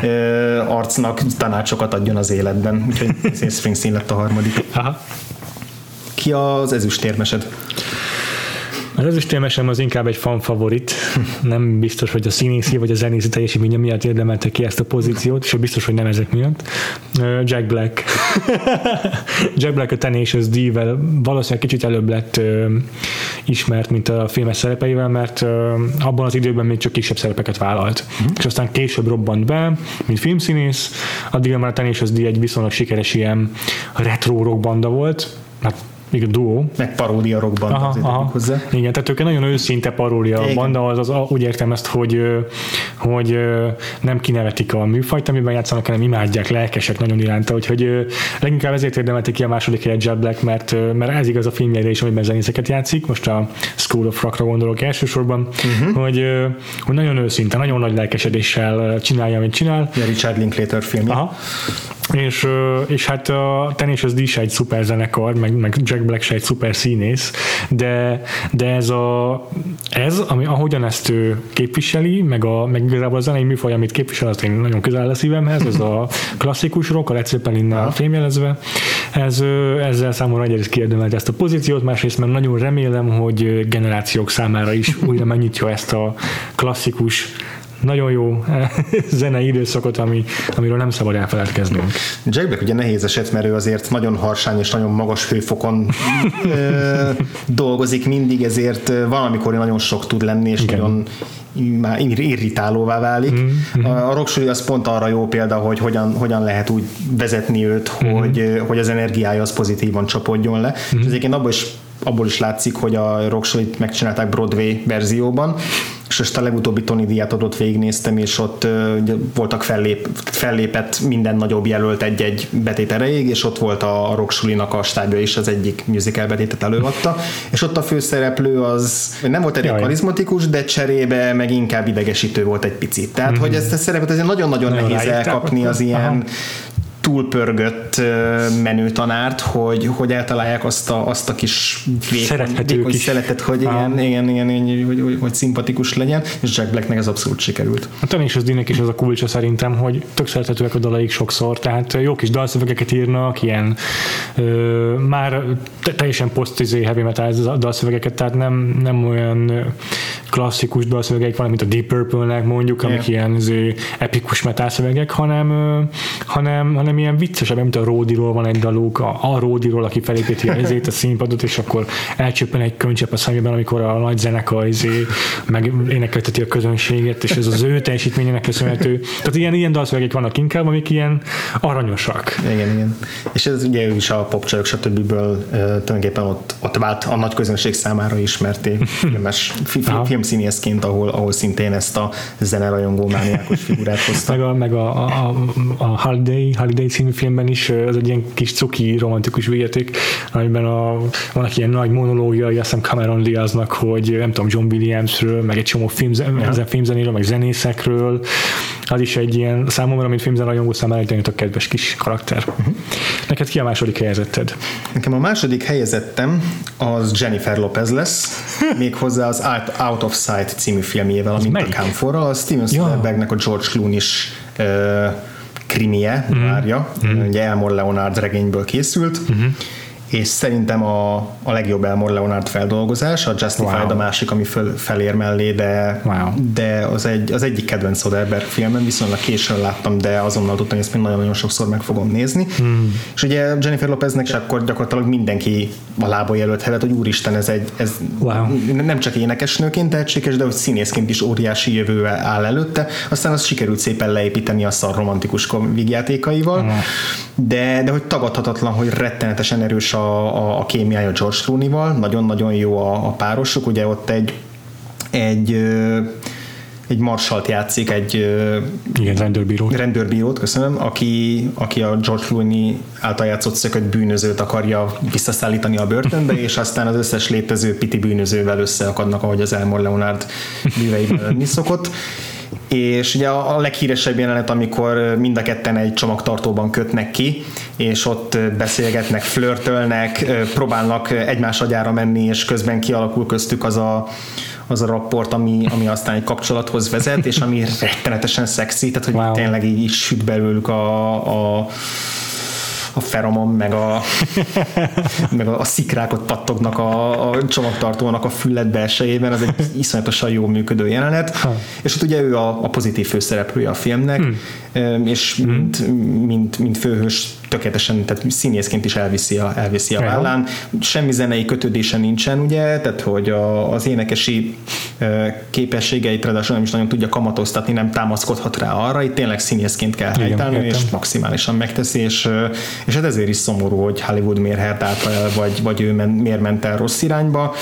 ö, arcnak tanácsokat adjon az életben. Úgyhogy Springsteen lett a harmadik. Aha. Ki az ezüstérmesed? Az ezüstérmesem az inkább egy fan favorit. Nem biztos, hogy a színészi vagy a zenészi teljesítménye miatt érdemelte ki ezt a pozíciót, és biztos, hogy nem ezek miatt. Jack Black. Jack Black a Tenacious D-vel valószínűleg kicsit előbb lett ismert, mint a filmes szerepeivel, mert abban az időben még csak kisebb szerepeket vállalt. Mm. És aztán később robbant be, mint filmszínész, addig már a Tenacious D egy viszonylag sikeres ilyen retro rock banda volt, hát még a duó. Meg paródia rockban aha, aha. hozzá. Igen, tehát ők nagyon őszinte paródia Igen. banda, az, az, úgy értem ezt, hogy, hogy nem kinevetik a műfajt, amiben játszanak, hanem imádják, lelkesek nagyon iránta, úgyhogy leginkább ezért érdemelték ki a második helyet Jet Black, mert, mert ez igaz a filmjeire is, amiben zenészeket játszik, most a School of Rockra gondolok elsősorban, uh-huh. hogy, hogy nagyon őszinte, nagyon nagy lelkesedéssel csinálja, amit csinál. A Richard Linklater film. Aha. És, és hát a Tenacious D is egy szuper zenekar, meg, meg Jack Black se egy szuper színész, de, de ez, a, ez ami, ahogyan ezt ő képviseli, meg, a, meg igazából a zenei műfaj, amit képvisel, az én nagyon közel a szívemhez, ez a klasszikus rock, a Led Zeppelin fémjelezve, ez, ezzel számomra egyrészt kiérdemelt ezt a pozíciót, másrészt mert nagyon remélem, hogy generációk számára is újra megnyitja ezt a klasszikus nagyon jó zenei időszakot, ami, amiről nem szabad elfeledkeznünk. Jack Black ugye nehéz eset, mert ő azért nagyon harsány és nagyon magas hőfokon ö, dolgozik mindig, ezért valamikor nagyon sok tud lenni, és Igen. nagyon már irritálóvá válik. Mm-hmm. A Rocksuli az pont arra jó példa, hogy hogyan, hogyan lehet úgy vezetni őt, mm-hmm. hogy, hogy az energiája az pozitívan csapodjon le. Mm-hmm. És egyébként abból is abból is látszik, hogy a Rocksolit megcsinálták Broadway verzióban, és most a legutóbbi Tony Díjátodot végignéztem, és ott uh, voltak fellép, fellépett minden nagyobb jelölt egy-egy betét erejéig, és ott volt a, Rocksulinak a stábja is az egyik musical betétet előadta, és ott a főszereplő az nem volt elég karizmatikus, de cserébe meg inkább idegesítő volt egy picit. Tehát, mm-hmm. hogy ezt a szerepet azért nagyon-nagyon nehéz elkapni az ilyen túlpörgött menőtanárt, hogy, hogy eltalálják azt a, azt a kis vékony, kis. szeretet, hogy igen, igen, igen, igen hogy, hogy, hogy, szimpatikus legyen, és Jack Blacknek ez abszolút sikerült. A Tenacious d is az a kulcsa szerintem, hogy tök szerethetőek a dalaik sokszor, tehát jó kis dalszövegeket írnak, ilyen ö, már teljesen post heavy metal dalszövegeket, tehát nem, nem olyan klasszikus dalszövegeik van, mint a Deep Purple-nek mondjuk, amik yeah. ilyen zé, epikus metal szövegek, hanem, hanem, hanem ilyen viccesebb, mint a Ródiról van egy daluk, a, a Ródiról, aki felépíti ezért a színpadot, és akkor elcsöppen egy könycsepp a szemében, amikor a nagy zenekar izé, meg énekelteti a közönséget, és ez az ő teljesítményének köszönhető. Tehát ilyen, ilyen dalszövegek vannak inkább, amik ilyen aranyosak. Igen, igen. És ez ugye ő is a popcsajok, stb. tulajdonképpen ott, ott vált a nagy közönség számára ismerté filmes, film filmszínészként, ahol, ahol szintén ezt a zenerajongó mániákos figurát hozta. meg a, meg a, a, a Holiday, Holiday című filmben is az egy ilyen kis cuki romantikus végjáték, amiben a, vannak ilyen nagy monológia, azt hiszem Cameron Diaznak, hogy nem tudom, John Williamsről, meg egy csomó film, ja. filmzenéről, meg zenészekről, az is egy ilyen számomra, mint filmzenrajongó számára egy nagyon kedves kis karakter. Uh-huh. Neked ki a második helyezetted? Nekem a második helyezettem az Jennifer Lopez lesz, méghozzá az Out of Sight című filmjével, a Mintakámforral, a Steven Spielbergnek a George Clooney-is uh, krimie, uh-huh. várja, uh-huh. ugye Elmore Leonard regényből készült, uh-huh és szerintem a, a legjobb Elmore Leonard feldolgozás, a Justified wow. a másik, ami föl, felér mellé, de, wow. de az, egy, az egyik kedvenc Soderbergh filmem, viszonylag későn láttam, de azonnal tudtam, hogy ezt még nagyon-nagyon sokszor meg fogom nézni. Hmm. És ugye Jennifer Lopeznek akkor gyakorlatilag mindenki a lába jelölt hogy úristen, ez egy ez wow. nem csak énekesnőként tehetséges, de hogy színészként is óriási jövő áll előtte. Aztán azt sikerült szépen leépíteni a szar romantikus vígjátékaival, hmm. de, de hogy tagadhatatlan, hogy rettenetesen erős a, a, a kémiája George Clooney-val, nagyon-nagyon jó a, a párosok, ugye ott egy egy egy marsalt játszik, egy Igen, rendőrbírót. rendőrbírót, köszönöm, aki, aki a George Clooney által játszott szökött bűnözőt akarja visszaszállítani a börtönbe, és aztán az összes létező piti bűnözővel összeakadnak, ahogy az Elmore Leonard műveiben lenni szokott és ugye a leghíresebb jelenet, amikor mind a ketten egy csomagtartóban kötnek ki, és ott beszélgetnek, flörtölnek, próbálnak egymás agyára menni, és közben kialakul köztük az a, az a rapport, ami, ami aztán egy kapcsolathoz vezet, és ami rettenetesen szexi, tehát hogy wow. tényleg így, így süt belőlük a, a a feromon, meg a, meg a, a szikrákot pattognak a, a csomagtartónak a füllet belsejében, az egy iszonyatosan jó működő jelenet, ha. és ott ugye ő a, a pozitív főszereplője a filmnek, hmm. és hmm. mint, mint, mint főhős tökéletesen, tehát színészként is elviszi a, elviszi a vállán. Semmi zenei kötődése nincsen, ugye, tehát hogy a, az énekesi képességeit ráadásul nem is nagyon tudja kamatoztatni, nem támaszkodhat rá arra, itt tényleg színészként kell helytállni, és maximálisan megteszi, és, és hát ezért is szomorú, hogy Hollywood miért által el, vagy, vagy ő men, miért ment el rossz irányba,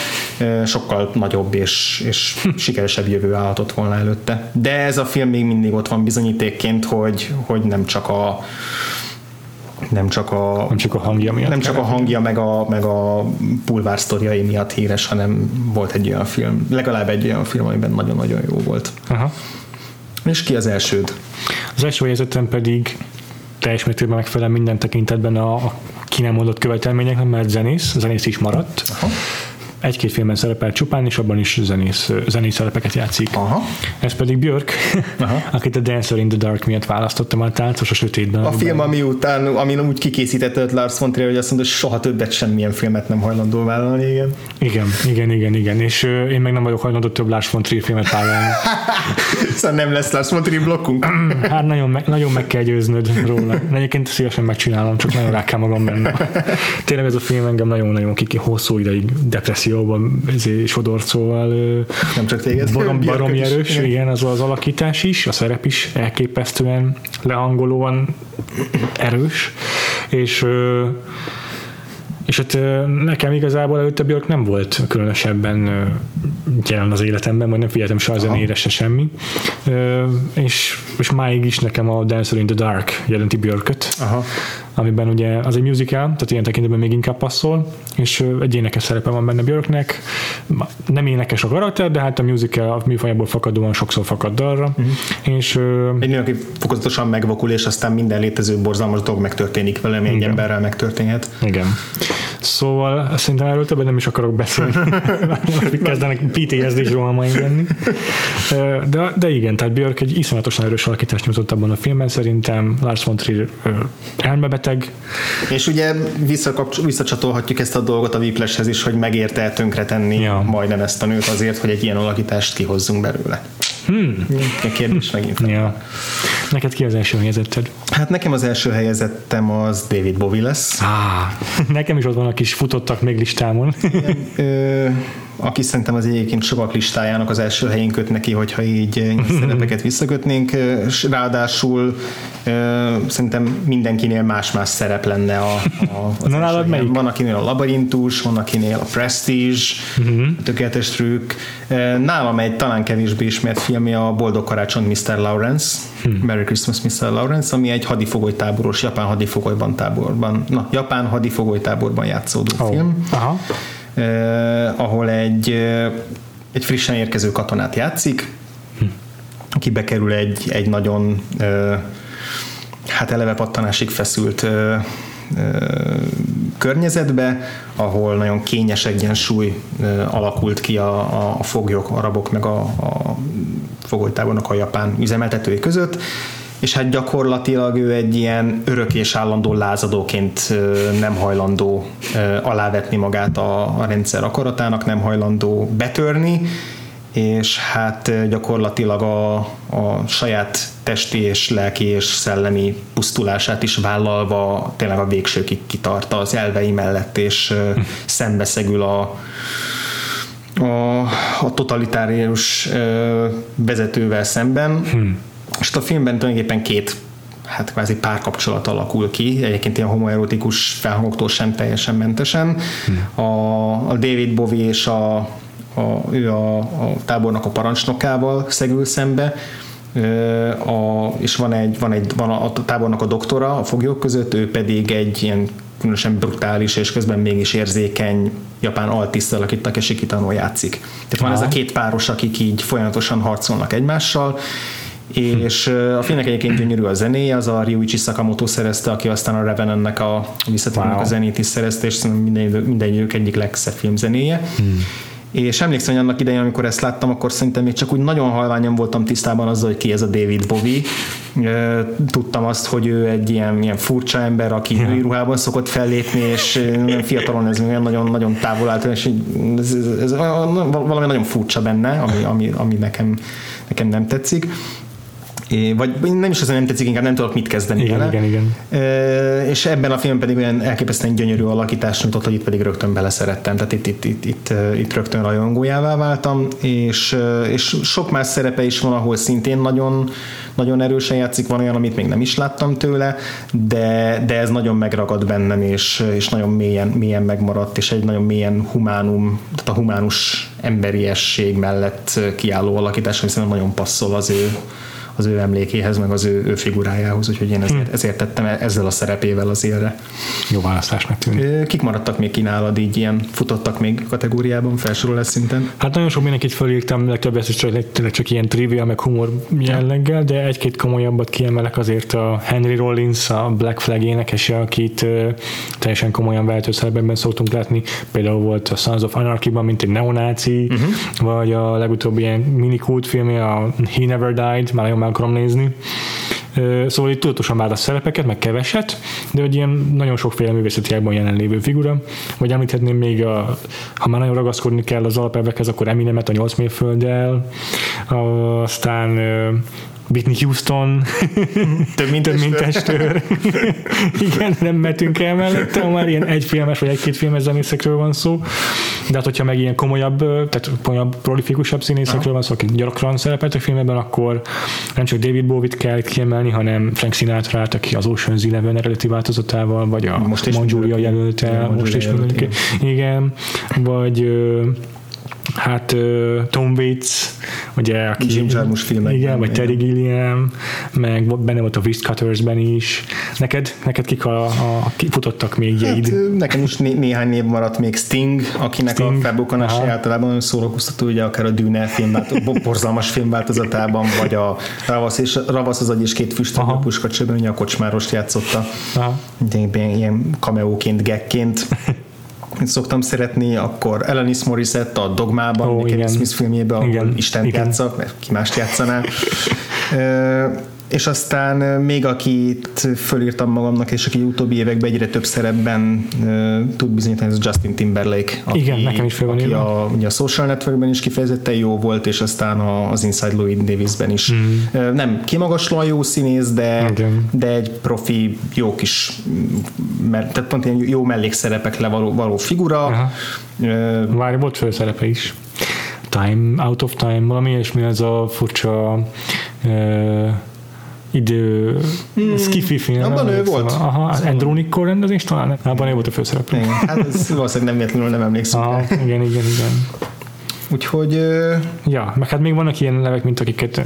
sokkal nagyobb és, és sikeresebb jövő állhatott volna előtte. De ez a film még mindig ott van bizonyítékként, hogy, hogy nem csak a nem csak a, nem csak a hangja miatt. Nem csak a hangja, meg a, meg a pulvár sztoriai miatt híres, hanem volt egy olyan film, legalább egy olyan film, amiben nagyon-nagyon jó volt. Aha. És ki az elsőd? Az első helyzetem pedig teljes mértékben megfelel minden tekintetben a, a ki nem mondott követelményeknek, mert zenész, zenész is maradt. Aha egy-két filmben szerepel csupán, és abban is zenész, zenész szerepeket játszik. Aha. Ez pedig Björk, Aha. akit a Dancer in the Dark miatt választottam a táncos a sötétben. A film, ami után, ami úgy kikészített Lars von Trier, hogy azt mondta, hogy soha többet semmilyen filmet nem hajlandó vállalni, igen. Igen, igen, igen, igen. És uh, én meg nem vagyok hajlandó több Lars von Trier filmet vállalni. szóval nem lesz Lars von Trier blokkunk. hát nagyon meg, nagyon meg kell győznöd róla. Egyébként szívesen megcsinálom, csak nagyon rá kell magam benne. Tényleg ez a film engem nagyon-nagyon kiki hosszú ideig depresszió jobban sodort, szóval nem csak téged, barom, barom erős, igen. igen, az az alakítás is, a szerep is elképesztően lehangolóan erős, és és hát nekem igazából előtte Björk nem volt különösebben jelen az életemben, vagy nem figyeltem se a zenére, se semmi. És, és máig is nekem a Dancer in the Dark jelenti Björköt. Aha amiben ugye az egy musical, tehát ilyen tekintetben még inkább passzol, és egy énekes szerepe van benne Björknek. Nem énekes a karakter, de hát a musical a műfajából fakadóan sokszor fakad dalra. Uh-huh. És, egy nő, aki fokozatosan megvakul, és aztán minden létező borzalmas dolog megtörténik vele, ami egy emberrel megtörténhet. Igen. Szóval szerintem erről többet nem is akarok beszélni. Kezdenek PTSD-s rohamaim lenni. De, de igen, tehát Björk egy iszonyatosan erős alakítást nyújtott abban a filmben, szerintem Lars von Trier elmebeteg. És ugye visszacsatolhatjuk ezt a dolgot a Whiplashhez is, hogy megérte tönkretenni ja. majdnem ezt a nőt azért, hogy egy ilyen alakítást kihozzunk belőle. Hmm. A kérdés megint. Ja. Neked ki az első helyezetted? Hát nekem az első helyezettem az David Bowie lesz. Ah, nekem is ott van a kis futottak még listámon. Igen, ö, aki szerintem az egyébként sokak listájának az első helyén köt neki, hogyha így szerepeket visszakötnénk. Ráadásul szerintem mindenkinél más-más szerep lenne a, a az Na, nálad melyik? Van akinél a labirintus, van akinél a Prestige, uh-huh. a tökéletes trükk. Nálam egy talán kevésbé ismert filmje a Boldog Karácsony Mr. Lawrence, hmm. Merry Christmas Mr. Lawrence, ami egy hadifogolytáboros, japán hadifogolyban táborban, na, japán hadifogolytáborban játszódó oh. film. Aha eh, ahol egy, eh, egy frissen érkező katonát játszik, aki bekerül egy, egy nagyon eh, hát eleve pattanásig feszült környezetbe, ahol nagyon kényes egyensúly alakult ki a, a foglyok, arabok meg a, a fogolytábornak a japán üzemeltetői között, és hát gyakorlatilag ő egy ilyen örök és állandó lázadóként nem hajlandó alávetni magát a, a rendszer akaratának, nem hajlandó betörni, és hát gyakorlatilag a, a saját testi és lelki és szellemi pusztulását is vállalva tényleg a végsőkig kitart az elvei mellett, és szembeszegül a, a, a totalitárius vezetővel szemben. Hmm és a filmben tulajdonképpen két hát kvázi párkapcsolat alakul ki, egyébként ilyen homoerotikus felhangoktól sem teljesen mentesen. Hmm. A, a David Bowie és a, a, ő a, a tábornak a parancsnokával szegül szembe, a, és van egy, van egy van a, a tábornak a doktora a foglyok között, ő pedig egy ilyen különösen brutális és közben mégis érzékeny japán altisztel, akit Takeshi Kitano játszik. Tehát van Aha. ez a két páros, akik így folyamatosan harcolnak egymással, és a filmnek egyébként gyönyörű a zenéje, az a Ryuichi Sakamoto szerezte, aki aztán a Revenantnek a visszatérőnek wow. a zenét is szerezte, és minden, minden idők egyik legszebb filmzenéje. Hmm és emlékszem, hogy annak idején, amikor ezt láttam, akkor szerintem még csak úgy nagyon halványan voltam tisztában azzal, hogy ki ez a David Bowie. Tudtam azt, hogy ő egy ilyen, ilyen furcsa ember, aki női ruhában szokott fellépni, és fiatalon ez nagyon, nagyon távol állt, és ez, ez, ez, valami nagyon furcsa benne, ami, ami, ami nekem, nekem nem tetszik. Vagy nem is az, nem tetszik, inkább nem tudok mit kezdeni igen, vele. Igen, igen. E, és ebben a filmben pedig olyan elképesztően gyönyörű alakítás nyújtott, hogy itt pedig rögtön beleszerettem, tehát itt, itt, itt, itt, itt rögtön rajongójává váltam, és, és sok más szerepe is van, ahol szintén nagyon, nagyon erősen játszik, van olyan, amit még nem is láttam tőle, de, de ez nagyon megragad bennem, és, és nagyon mélyen, mélyen megmaradt, és egy nagyon mélyen humánum, tehát a humánus emberiesség mellett kiálló alakítás, ami szerintem nagyon passzol az ő az ő emlékéhez, meg az ő, ő figurájához, úgyhogy én ezért, hm. ezért tettem ezzel a szerepével az élre. Jó választásnak tűnik. Kik maradtak még kínálad így ilyen, futottak még kategóriában, felsorolás szinten? Hát nagyon sok mindenkit fölírtam, legtöbbet is csak, csak ilyen trivia, meg humor jelleggel, de egy-két komolyabbat kiemelek azért a Henry Rollins, a Black Flag énekese, akit teljesen komolyan vehető szerepben szoktunk látni. Például volt a Sons of Anarchy-ban, mint egy neonáci, uh-huh. vagy a legutóbbi ilyen mini filmje, a He Never Died, már nagyon meg akarom nézni. Szóval itt tudatosan választ szerepeket, meg keveset, de hogy ilyen nagyon sokféle művészeti ágban jelenlévő figura. Vagy említhetném még, a, ha már nagyon ragaszkodni kell az alapelvekhez, akkor Eminemet a 8 mérfölddel, aztán Whitney Houston, több mint, több mint testőr. Igen, nem metünk el mellette, ha már ilyen egyfilmes vagy egy-két filmes zenészekről van szó. De hát, hogyha meg ilyen komolyabb, tehát komolyabb, prolifikusabb színészekről van szó, akik gyakran szerepeltek filmben, akkor nem csak David Bowie-t kell kiemelni, hanem Frank sinatra aki az Ocean's Eleven eredeti változatával, vagy a most is Monjulia jelölte, most is jelölt, igen. igen. Vagy hát Tom Waits, ugye, aki Jim Jarmusch filmek. Igen, vagy Terry Gilliam, meg benne volt a Wristcuttersben is. Neked, neked kik a, a kifutottak még jeid? Hát, nekem is né- néhány név maradt még Sting, akinek Sting. a felbukkanása általában szórakoztató, ugye akár a Dűne film, borzalmas filmváltozatában, vagy a Ravasz, és, Ravasz az agy és két füstön a puskacsőben, ugye a kocsmárost játszotta. Aha. Ilyen, ilyen kameóként, gekként szoktam szeretni, akkor Alanis Morissette a Dogmában, oh, Kevin Smith filmjében, ahol igen. Isten játsza, mert ki mást játszaná és aztán még akit fölírtam magamnak, és aki utóbbi években egyre több szerepben uh, tud bizonyítani, ez Justin Timberlake. Aki, Igen, nekem is aki a, ugye a Social Networkben is kifejezetten jó volt, és aztán a, az Inside Louis Davisben is. Mm. Uh, nem kimagaslóan jó színész, de, Igen. de egy profi, jó kis, mert, tehát pont ilyen jó mellékszerepekre való, való figura. Aha. Uh, Várj, volt főszerepe is. Time, Out of Time, valami és mi az a furcsa uh, idő hmm. skifi film. Abban ő volt. Aha, szóval. Andronic rendezés talán? Abban ő volt a főszereplő. Igen, hát ez valószínűleg nem véletlenül nem emlékszem. Aha, igen, igen, igen. Úgyhogy... Ja, meg hát még vannak ilyen nevek, mint akiket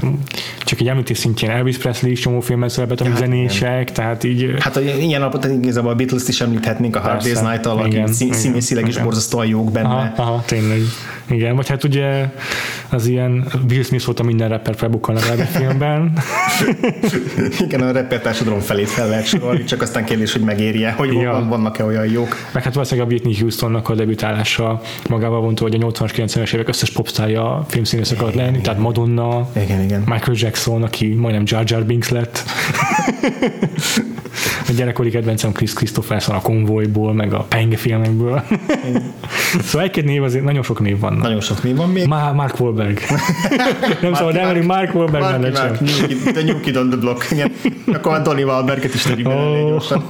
csak egy említés szintjén Elvis Presley is csomó filmben szerepelt, ami ja, zenések, igen. tehát így... Hát ilyen napot igazából a Beatles-t is említhetnénk a Hard Day's Night-tal, aki színészileg is borzasztóan jók benne. Aha, aha, tényleg. Igen, vagy hát ugye az ilyen Will Smith volt a minden rapper felbukkan a filmben. Igen, a rapper társadalom felét fel lehet sorolni, csak aztán kérdés, hogy megérje, hogy ja. vannak-e olyan jók. Meg hát valószínűleg a Whitney Houstonnak a debütálása magával vonta, hogy a 80-as, 90-es évek összes popstárja filmszínészek alatt lenni, tehát Madonna, igen, igen. Michael Jackson, aki majdnem Jar Jar Binks lett. A gyerekkori kedvencem Chris Christopherson a konvojból, meg a Penge filmekből. szóval egy-két név azért, nagyon sok név van. Nagyon sok név van még. Ma- Mark Wahlberg. nem szabad elmenni Mark Wahlberg Mark, mellett Mark, sem. The New Kid on the Block. Igen. Akkor már Donny Wahlberget is tegyük oh. gyorsan.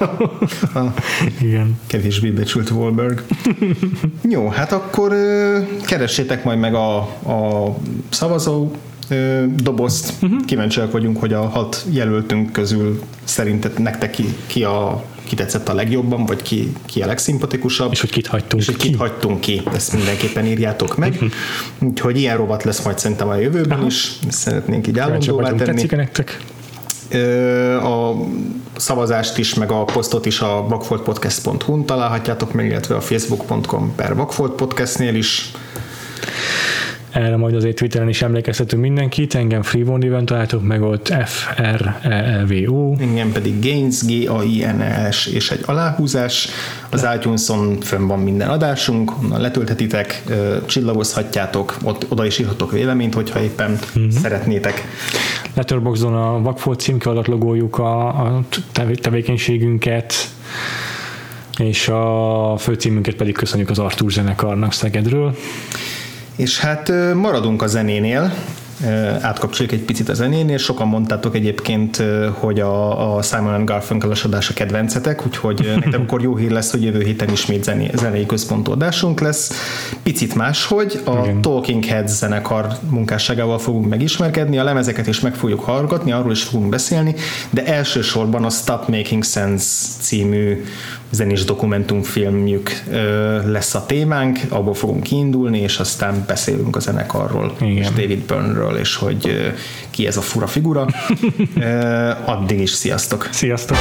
Igen. Kevésbé becsült Wahlberg. Jó, hát akkor keressétek majd meg a, a szavazó dobozt. Uh-huh. Kíváncsiak vagyunk, hogy a hat jelöltünk közül szerinted nektek ki, ki a ki tetszett a legjobban, vagy ki, ki a legszimpatikusabb. És hogy kit hagytunk és hogy kit ki. hagytunk ki. Ezt mindenképpen írjátok meg. Uh-huh. Úgyhogy ilyen rovat lesz majd szerintem a jövőben uh-huh. is. Szeretnénk így állandóvá tenni. Tetszik nektek? A szavazást is, meg a posztot is a vakfoltpodcast.hu-n találhatjátok meg, illetve a facebook.com per vakfoltpodcastnél is erre majd azért Twitteren is emlékeztetünk mindenkit, engem Freeborn találtok meg ott f r e, e v o Engem pedig Gains, g a i n e s és egy aláhúzás. Az iTunes-on fönn van minden adásunk, onnan letölthetitek, csillagozhatjátok, ott oda is írhatok véleményt, hogyha éppen uh-huh. szeretnétek. Letterboxdon a Vakfolt címke alatt logoljuk a, a tevékenységünket, és a főcímünket pedig köszönjük az Artur zenekarnak Szegedről. És hát maradunk a zenénél, átkapcsoljuk egy picit a zenénél. Sokan mondtátok egyébként, hogy a, a Simon Garfunkel adás a kedvencetek, úgyhogy nekem akkor jó hír lesz, hogy jövő héten ismét zené, zenei központú adásunk lesz. Picit máshogy, a Igen. Talking Heads zenekar munkásságával fogunk megismerkedni, a lemezeket is meg fogjuk hallgatni, arról is fogunk beszélni, de elsősorban a Stop Making Sense című zenés dokumentumfilmjük lesz a témánk, abból fogunk kiindulni, és aztán beszélünk a zenekarról, Igen. és David Byrne-ről, és hogy ki ez a fura figura. Addig is sziasztok! Sziasztok!